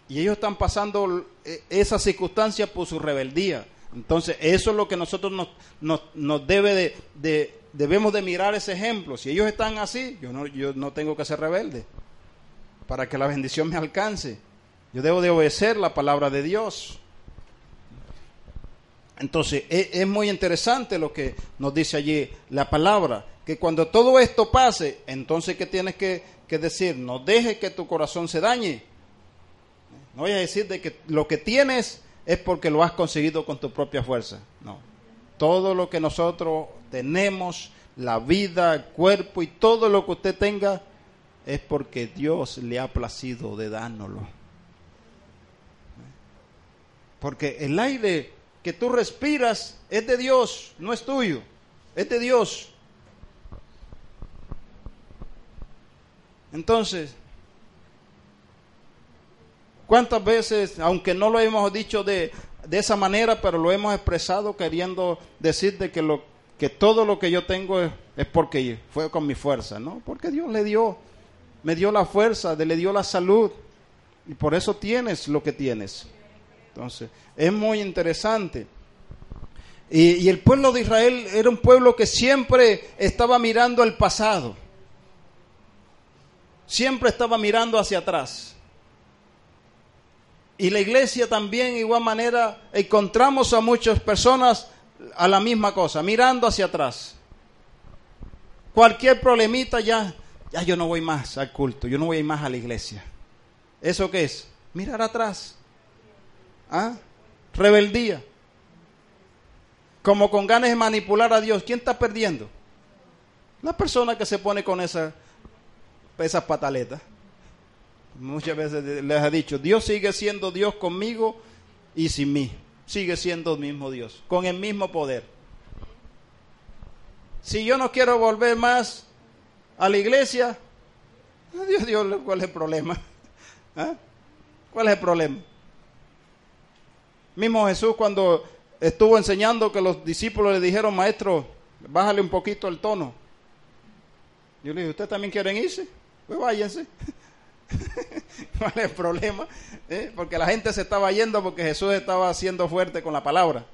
Y ellos están pasando eh, esa circunstancia por su rebeldía. Entonces, eso es lo que nosotros nos, nos, debe de, debemos de mirar ese ejemplo. Si ellos están así, yo no, yo no tengo que ser rebelde para que la bendición me alcance. Yo debo de obedecer la palabra de Dios. Entonces, es, es, muy interesante lo que nos dice allí la palabra, que cuando todo esto pase, entonces, ¿qué tienes que, que decir? No dejes que tu corazón se dañe, no voy a decir de que lo que tienes es porque lo has conseguido con tu propia fuerza. No. Todo lo que nosotros tenemos, la vida, el cuerpo y todo lo que usted tenga, es porque Dios le ha placido de dárnoslo. Porque el aire que tú respiras es de Dios, no es tuyo, es de Dios. Entonces, ¿Cuántas veces, aunque no lo hemos dicho de, de esa manera, pero lo hemos expresado queriendo decir de que, lo, que todo lo que yo tengo es, porque fue con mi fuerza, ¿no? Porque Dios le dio, me dio la fuerza, le dio la salud y por eso tienes lo que tienes. Entonces, es muy interesante. Y, y, el pueblo de Israel era un pueblo que siempre estaba mirando al pasado. Siempre estaba mirando hacia atrás. Y la iglesia también, de igual manera, encontramos a muchas personas a la misma cosa, mirando hacia atrás. Cualquier problemita ya, ya yo no voy más al culto, yo no voy más a la iglesia. ¿Eso qué es? Mirar atrás. ¿Ah? Rebeldía. Como con ganas de manipular a Dios. ¿Quién está perdiendo? La persona que se pone con esa, esas pataletas. Muchas veces les ha dicho, Dios sigue siendo Dios conmigo y sin mí. sigue siendo el mismo Dios, con el mismo poder. Si yo no quiero volver más a la iglesia, Dios, Dios, ¿cuál es el problema? ¿Ah? ¿Cuál es el problema? Mismo Jesús cuando estuvo enseñando que los discípulos le dijeron, maestro, bájale un poquito el tono. Yo le dije, ¿ustedes también quieren irse? Pues váyanse. ¿Cuál es el problema? ¿Eh? Porque la gente se estaba yendo porque Jesús estaba siendo fuerte con la palabra.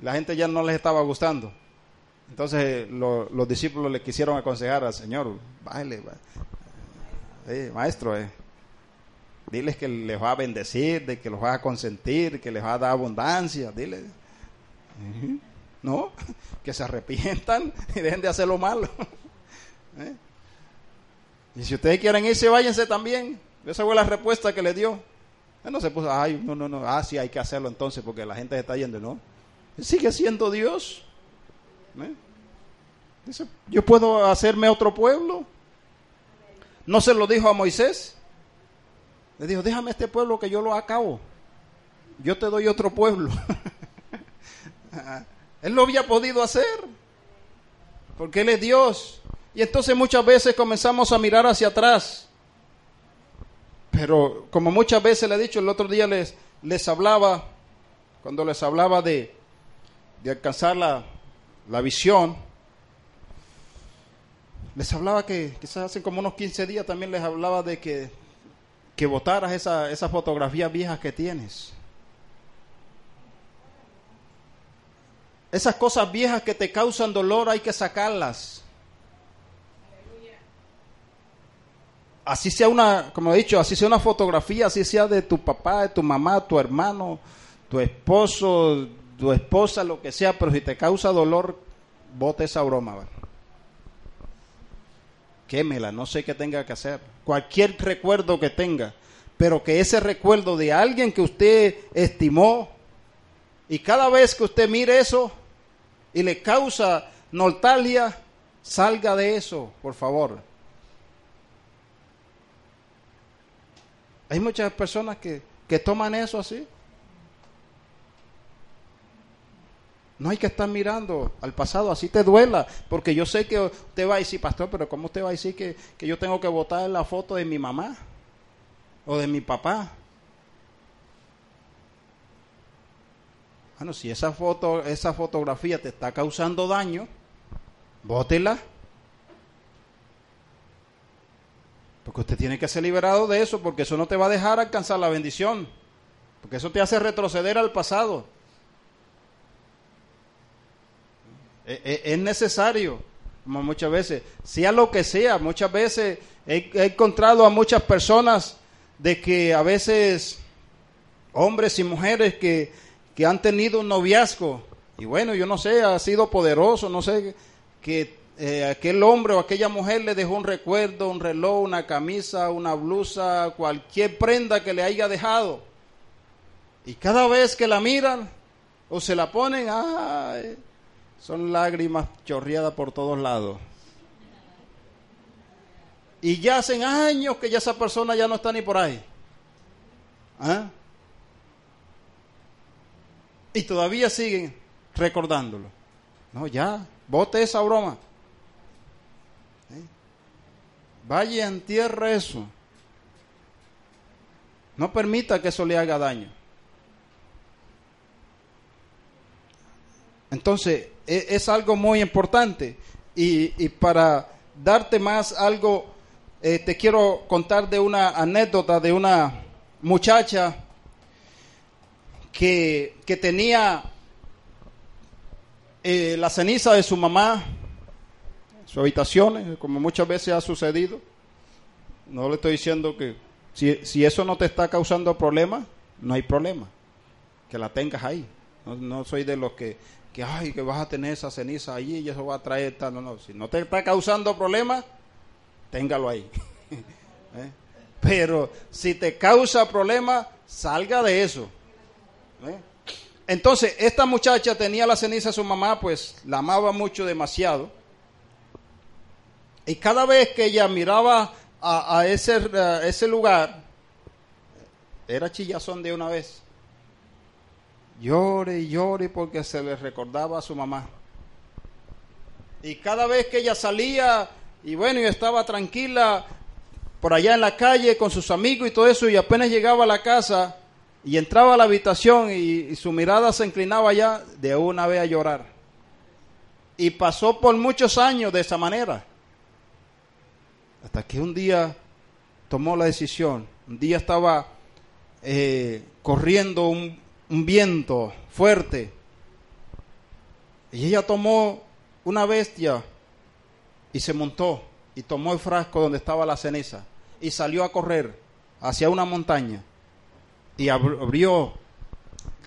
La gente ya no les estaba gustando. Entonces los discípulos le quisieron aconsejar al Señor, bájale, maestro, eh, diles que les va a bendecir, de que los va a consentir, que les va a dar abundancia, dile. No, que se arrepientan y dejen de hacer lo malo. ¿Eh? Y si ustedes quieren irse, váyanse también. Esa fue la respuesta que le dio. Él no se puso, ay, no, no, no, ah, sí, hay que hacerlo entonces porque la gente se está yendo, ¿no? Él sigue siendo Dios. Dice, yo puedo hacerme otro pueblo. No se lo dijo a Moisés. Le dijo, déjame este pueblo que yo lo acabo. Yo te doy otro pueblo. él lo había podido hacer. Porque Él es Dios. Y entonces muchas veces comenzamos a mirar hacia atrás. Pero como muchas veces le he dicho, el otro día les, les hablaba, cuando les hablaba de, de alcanzar la, la visión, les hablaba que quizás hace como unos 15 días también les hablaba de que, que votaras esa, esas fotografías viejas que tienes. Esas cosas viejas que te causan dolor hay que sacarlas. Así sea una, como he dicho, así sea una fotografía, así sea de tu papá, de tu mamá, tu hermano, tu esposo, tu esposa, lo que sea, pero si te causa dolor, bote esa broma. Quémela, no sé qué tenga que hacer. Cualquier recuerdo que tenga, pero que ese recuerdo de alguien que usted estimó, y cada vez que usted mire eso y le causa nostalgia, salga de eso, por favor. Hay muchas personas que, que toman eso así. No hay que estar mirando al pasado, así te duela, porque yo sé que usted va a decir, pastor, pero ¿cómo usted va a decir que, que yo tengo que votar la foto de mi mamá o de mi papá? Bueno, si esa foto, esa fotografía te está causando daño, bótela. Porque usted tiene que ser liberado de eso, porque eso no te va a dejar alcanzar la bendición. Porque eso te hace retroceder al pasado. E, e, es necesario, como muchas veces, sea lo que sea, muchas veces he, encontrado a muchas personas de que a veces hombres y mujeres que, que han tenido un noviazgo, y bueno, yo no sé, ha sido poderoso, no sé, que eh, aquel hombre o aquella mujer le dejó un recuerdo, un reloj, una camisa, una blusa, cualquier prenda que le haya dejado. Y cada vez que la miran o se la ponen, ay, son lágrimas chorreadas por todos lados. Y ya hacen años que ya esa persona ya no está ni por ahí. ¿Ah? Y todavía siguen recordándolo. No, ya, bote esa broma. ¿Eh? Vaya, entierra eso. No permita que eso le haga daño. Entonces, e, es, algo muy importante. Y, para darte más algo, eh, te quiero contar de una anécdota de una muchacha que, tenía eh, la ceniza de su mamá en su habitación, como muchas veces ha sucedido. No le estoy diciendo que si, si eso no te está causando problemas, no hay problema. Que la tengas ahí. no soy de los que que, ay, que vas a tener esa ceniza allí y eso va a traer tal. No, no, si no te está causando problemas, téngalo ahí. ¿Eh? Pero si te causa problemas, salga de eso. ¿Eh? Entonces, esta muchacha tenía la ceniza de su mamá, pues la amaba mucho, demasiado. Y cada vez que ella miraba a, ese, lugar, era chillazón de una vez. Llore y llore porque se le recordaba a su mamá. Y cada vez que ella salía y bueno, y estaba tranquila por allá en la calle con sus amigos y todo eso, y apenas llegaba a la casa y entraba a la habitación y, y su mirada se inclinaba ya de una vez a llorar. Y pasó por muchos años de esa manera. Hasta que un día tomó la decisión. Un día estaba eh, corriendo un, un viento fuerte. Y ella tomó una bestia y se montó y tomó el frasco donde estaba la ceniza y salió a correr hacia una montaña y abrió,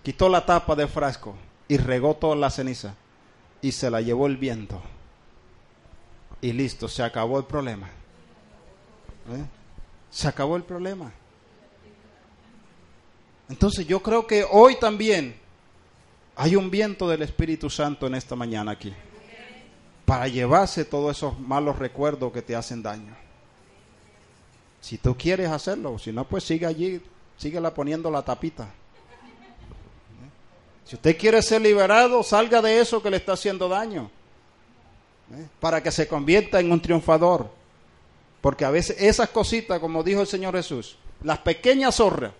quitó la tapa del frasco y regó toda la ceniza y se la llevó el viento. Y listo, se acabó el problema. ¿Eh? Se acabó el problema. Entonces yo creo que hoy también hay un viento del Espíritu Santo en esta mañana aquí. Para llevarse todos esos malos recuerdos que te hacen daño. Si tú quieres hacerlo, si no, pues sigue allí, síguela poniendo la tapita. Si usted quiere ser liberado, salga de eso que le está haciendo daño. ¿eh? Para que se convierta en un triunfador. Porque a veces esas cositas, como dijo el Señor Jesús, las pequeñas zorras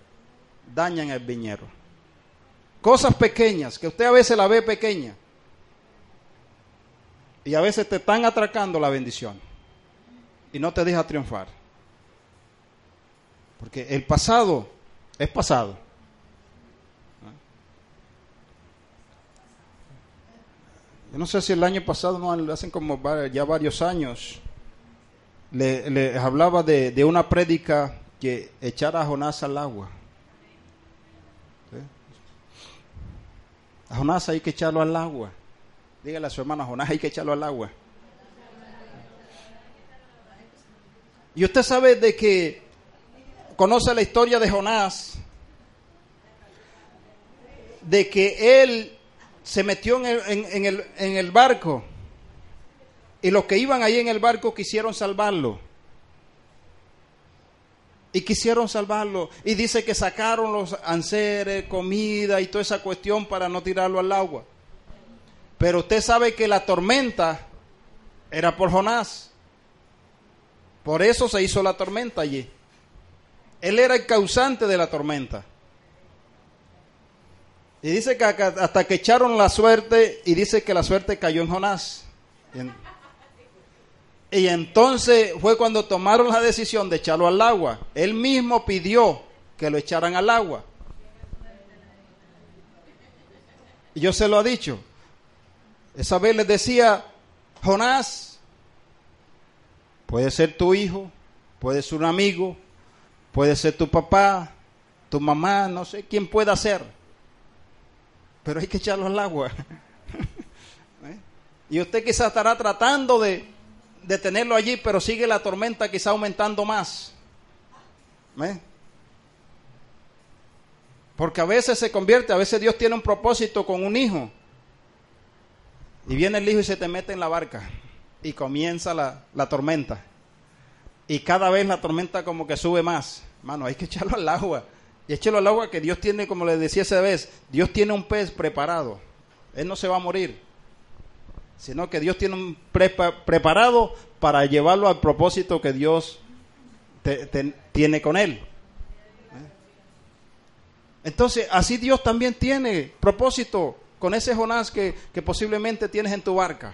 dañan el viñero. Cosas pequeñas, que usted a veces la ve pequeña. Y a veces te están atracando la bendición. Y no te deja triunfar. Porque el pasado es pasado. Yo no sé si el año pasado, no, hacen como ya varios años, le, le hablaba de, de, una prédica que echara a Jonás al agua. A Jonás hay que echarlo al agua. Dígale a su hermano, a Jonás hay que echarlo al agua. Y usted sabe de que conoce la historia de Jonás, de que él se metió en el, en, en, el, en el, barco y los que iban ahí en el barco quisieron salvarlo. Y quisieron salvarlo. Y dice que sacaron los anseres, comida y toda esa cuestión para no tirarlo al agua. Pero usted sabe que la tormenta era por Jonás. Por eso se hizo la tormenta allí. Él era el causante de la tormenta. Y dice que hasta que echaron la suerte, y dice que la suerte cayó en Jonás. Y entonces fue cuando tomaron la decisión de echarlo al agua. Él mismo pidió que lo echaran al agua. Y yo se lo ha dicho. Esa vez les decía, Jonás, puede ser tu hijo, puede ser un amigo, puede ser tu papá, tu mamá, no sé quién pueda ser pero hay que echarlo al agua. ¿Eh? Y usted quizás estará tratando de, de, tenerlo allí, pero sigue la tormenta quizá aumentando más. ¿Eh? Porque a veces se convierte, a veces Dios tiene un propósito con un hijo. Y viene el hijo y se te mete en la barca. Y comienza la, la tormenta. Y cada vez la tormenta como que sube más. Mano, hay que echarlo al agua. Y échelo al agua que Dios tiene, como le decía esa vez, Dios tiene un pez preparado. Él no se va a morir, sino que Dios tiene un preparado para llevarlo al propósito que Dios tiene con él. Entonces, así Dios también tiene propósito con ese Jonás que, que posiblemente tienes en tu barca.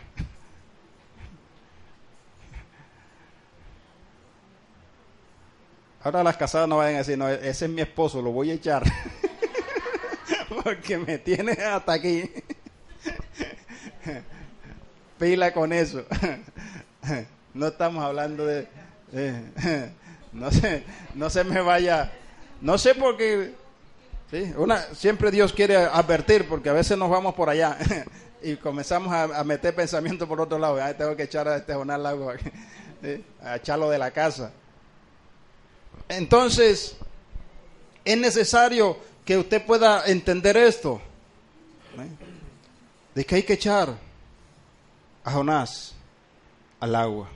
Ahora las casadas no vayan a decir, no, ese es mi esposo, lo voy a echar. Porque me tiene hasta aquí. Pila con eso. no estamos hablando de... No sé, no se me vaya... No sé por qué... ¿sí? Una, siempre Dios quiere advertir porque a veces nos vamos por allá y comenzamos a, meter pensamiento por otro lado. Tengo que echar a este Lago, ¿sí? a echarlo de la casa. Entonces, es necesario que usted pueda entender esto. ¿eh? De que hay que echar a Jonás al agua.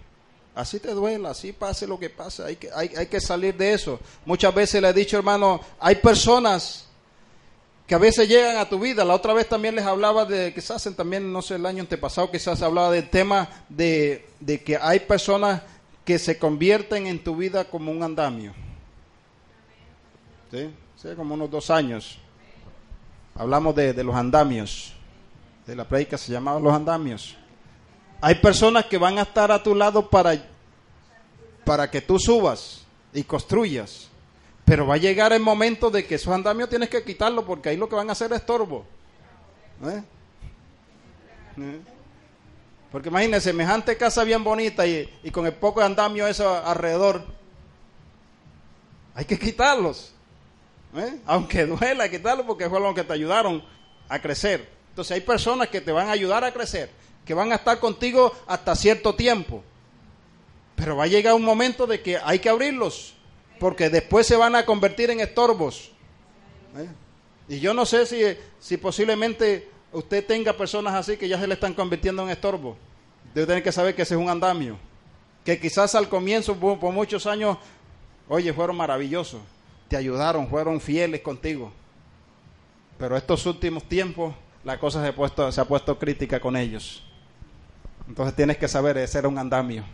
Así te duela, así pase lo que pase, hay que, hay, hay que salir de eso. Muchas veces le he dicho, hermano, hay personas que a veces llegan a tu vida. La otra vez también les hablaba de, quizás también, no sé, el año antepasado, quizás hablaba del tema de, de que hay personas que se convierten en tu vida como un andamio. ¿Sí? Como unos dos años. Hablamos de, de los andamios. De la predica se llamaba los andamios. Hay personas que van a estar a tu lado para, para que tú subas y construyas. Pero va a llegar el momento de que esos andamios tienes que quitarlos porque ahí lo que van a hacer es estorbo. ¿Eh? ¿Eh? Porque imagínense, semejante casa bien bonita y, y con el poco andamio eso alrededor. Hay que quitarlos. ¿Eh? Aunque duela quitarlos porque fue lo que te ayudaron a crecer. Entonces hay personas que te van a ayudar a crecer, que van a estar contigo hasta cierto tiempo. Pero va a llegar un momento de que hay que abrirlos, porque después se van a convertir en estorbos. ¿Eh? Y yo no sé si, si posiblemente usted tenga personas así que ya se le están convirtiendo en estorbo. Debe tener que saber que ese es un andamio. Que quizás al comienzo, por, muchos años, oye, fueron maravillosos. Te ayudaron, fueron fieles contigo. Pero estos últimos tiempos, la cosa se ha puesto, se ha puesto crítica con ellos. Entonces tienes que saber, ese era un andamio.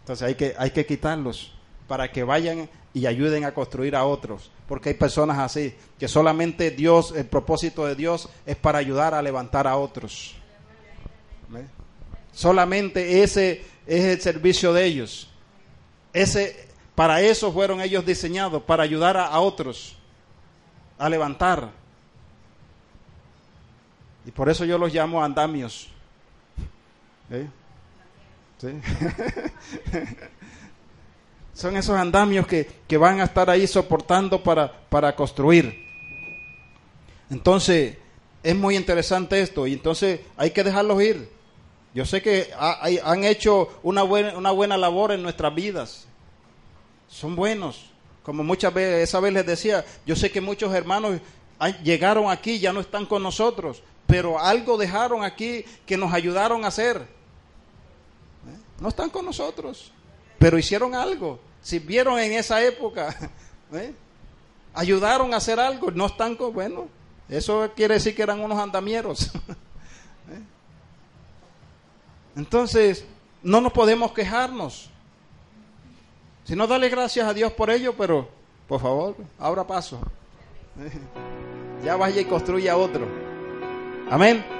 Entonces hay que, hay que quitarlos para que vayan y ayuden a construir a otros. Porque hay personas así, que solamente Dios, el propósito de Dios es para ayudar a levantar a otros. Solamente ese es el servicio de ellos. Ese, para eso fueron ellos diseñados, para ayudar a otros a levantar. Y por eso yo los llamo andamios. ¿Eh? Son esos andamios que, que, van a estar ahí soportando para, para construir. Entonces, es muy interesante esto y entonces hay que dejarlos ir. Yo sé que han hecho una buena, una buena labor en nuestras vidas. Son buenos. Como muchas veces, esa vez les decía, yo sé que muchos hermanos llegaron aquí, ya no están con nosotros, pero algo dejaron aquí que nos ayudaron a hacer. No están con nosotros, pero hicieron algo, sirvieron en esa época, ¿eh? ayudaron a hacer algo, no están con, bueno, eso quiere decir que eran unos andamieros. ¿Eh? Entonces, no nos podemos quejarnos. Si no, dale gracias a Dios por ello, pero por favor, abra paso. Ya vaya y construya otro. Amén.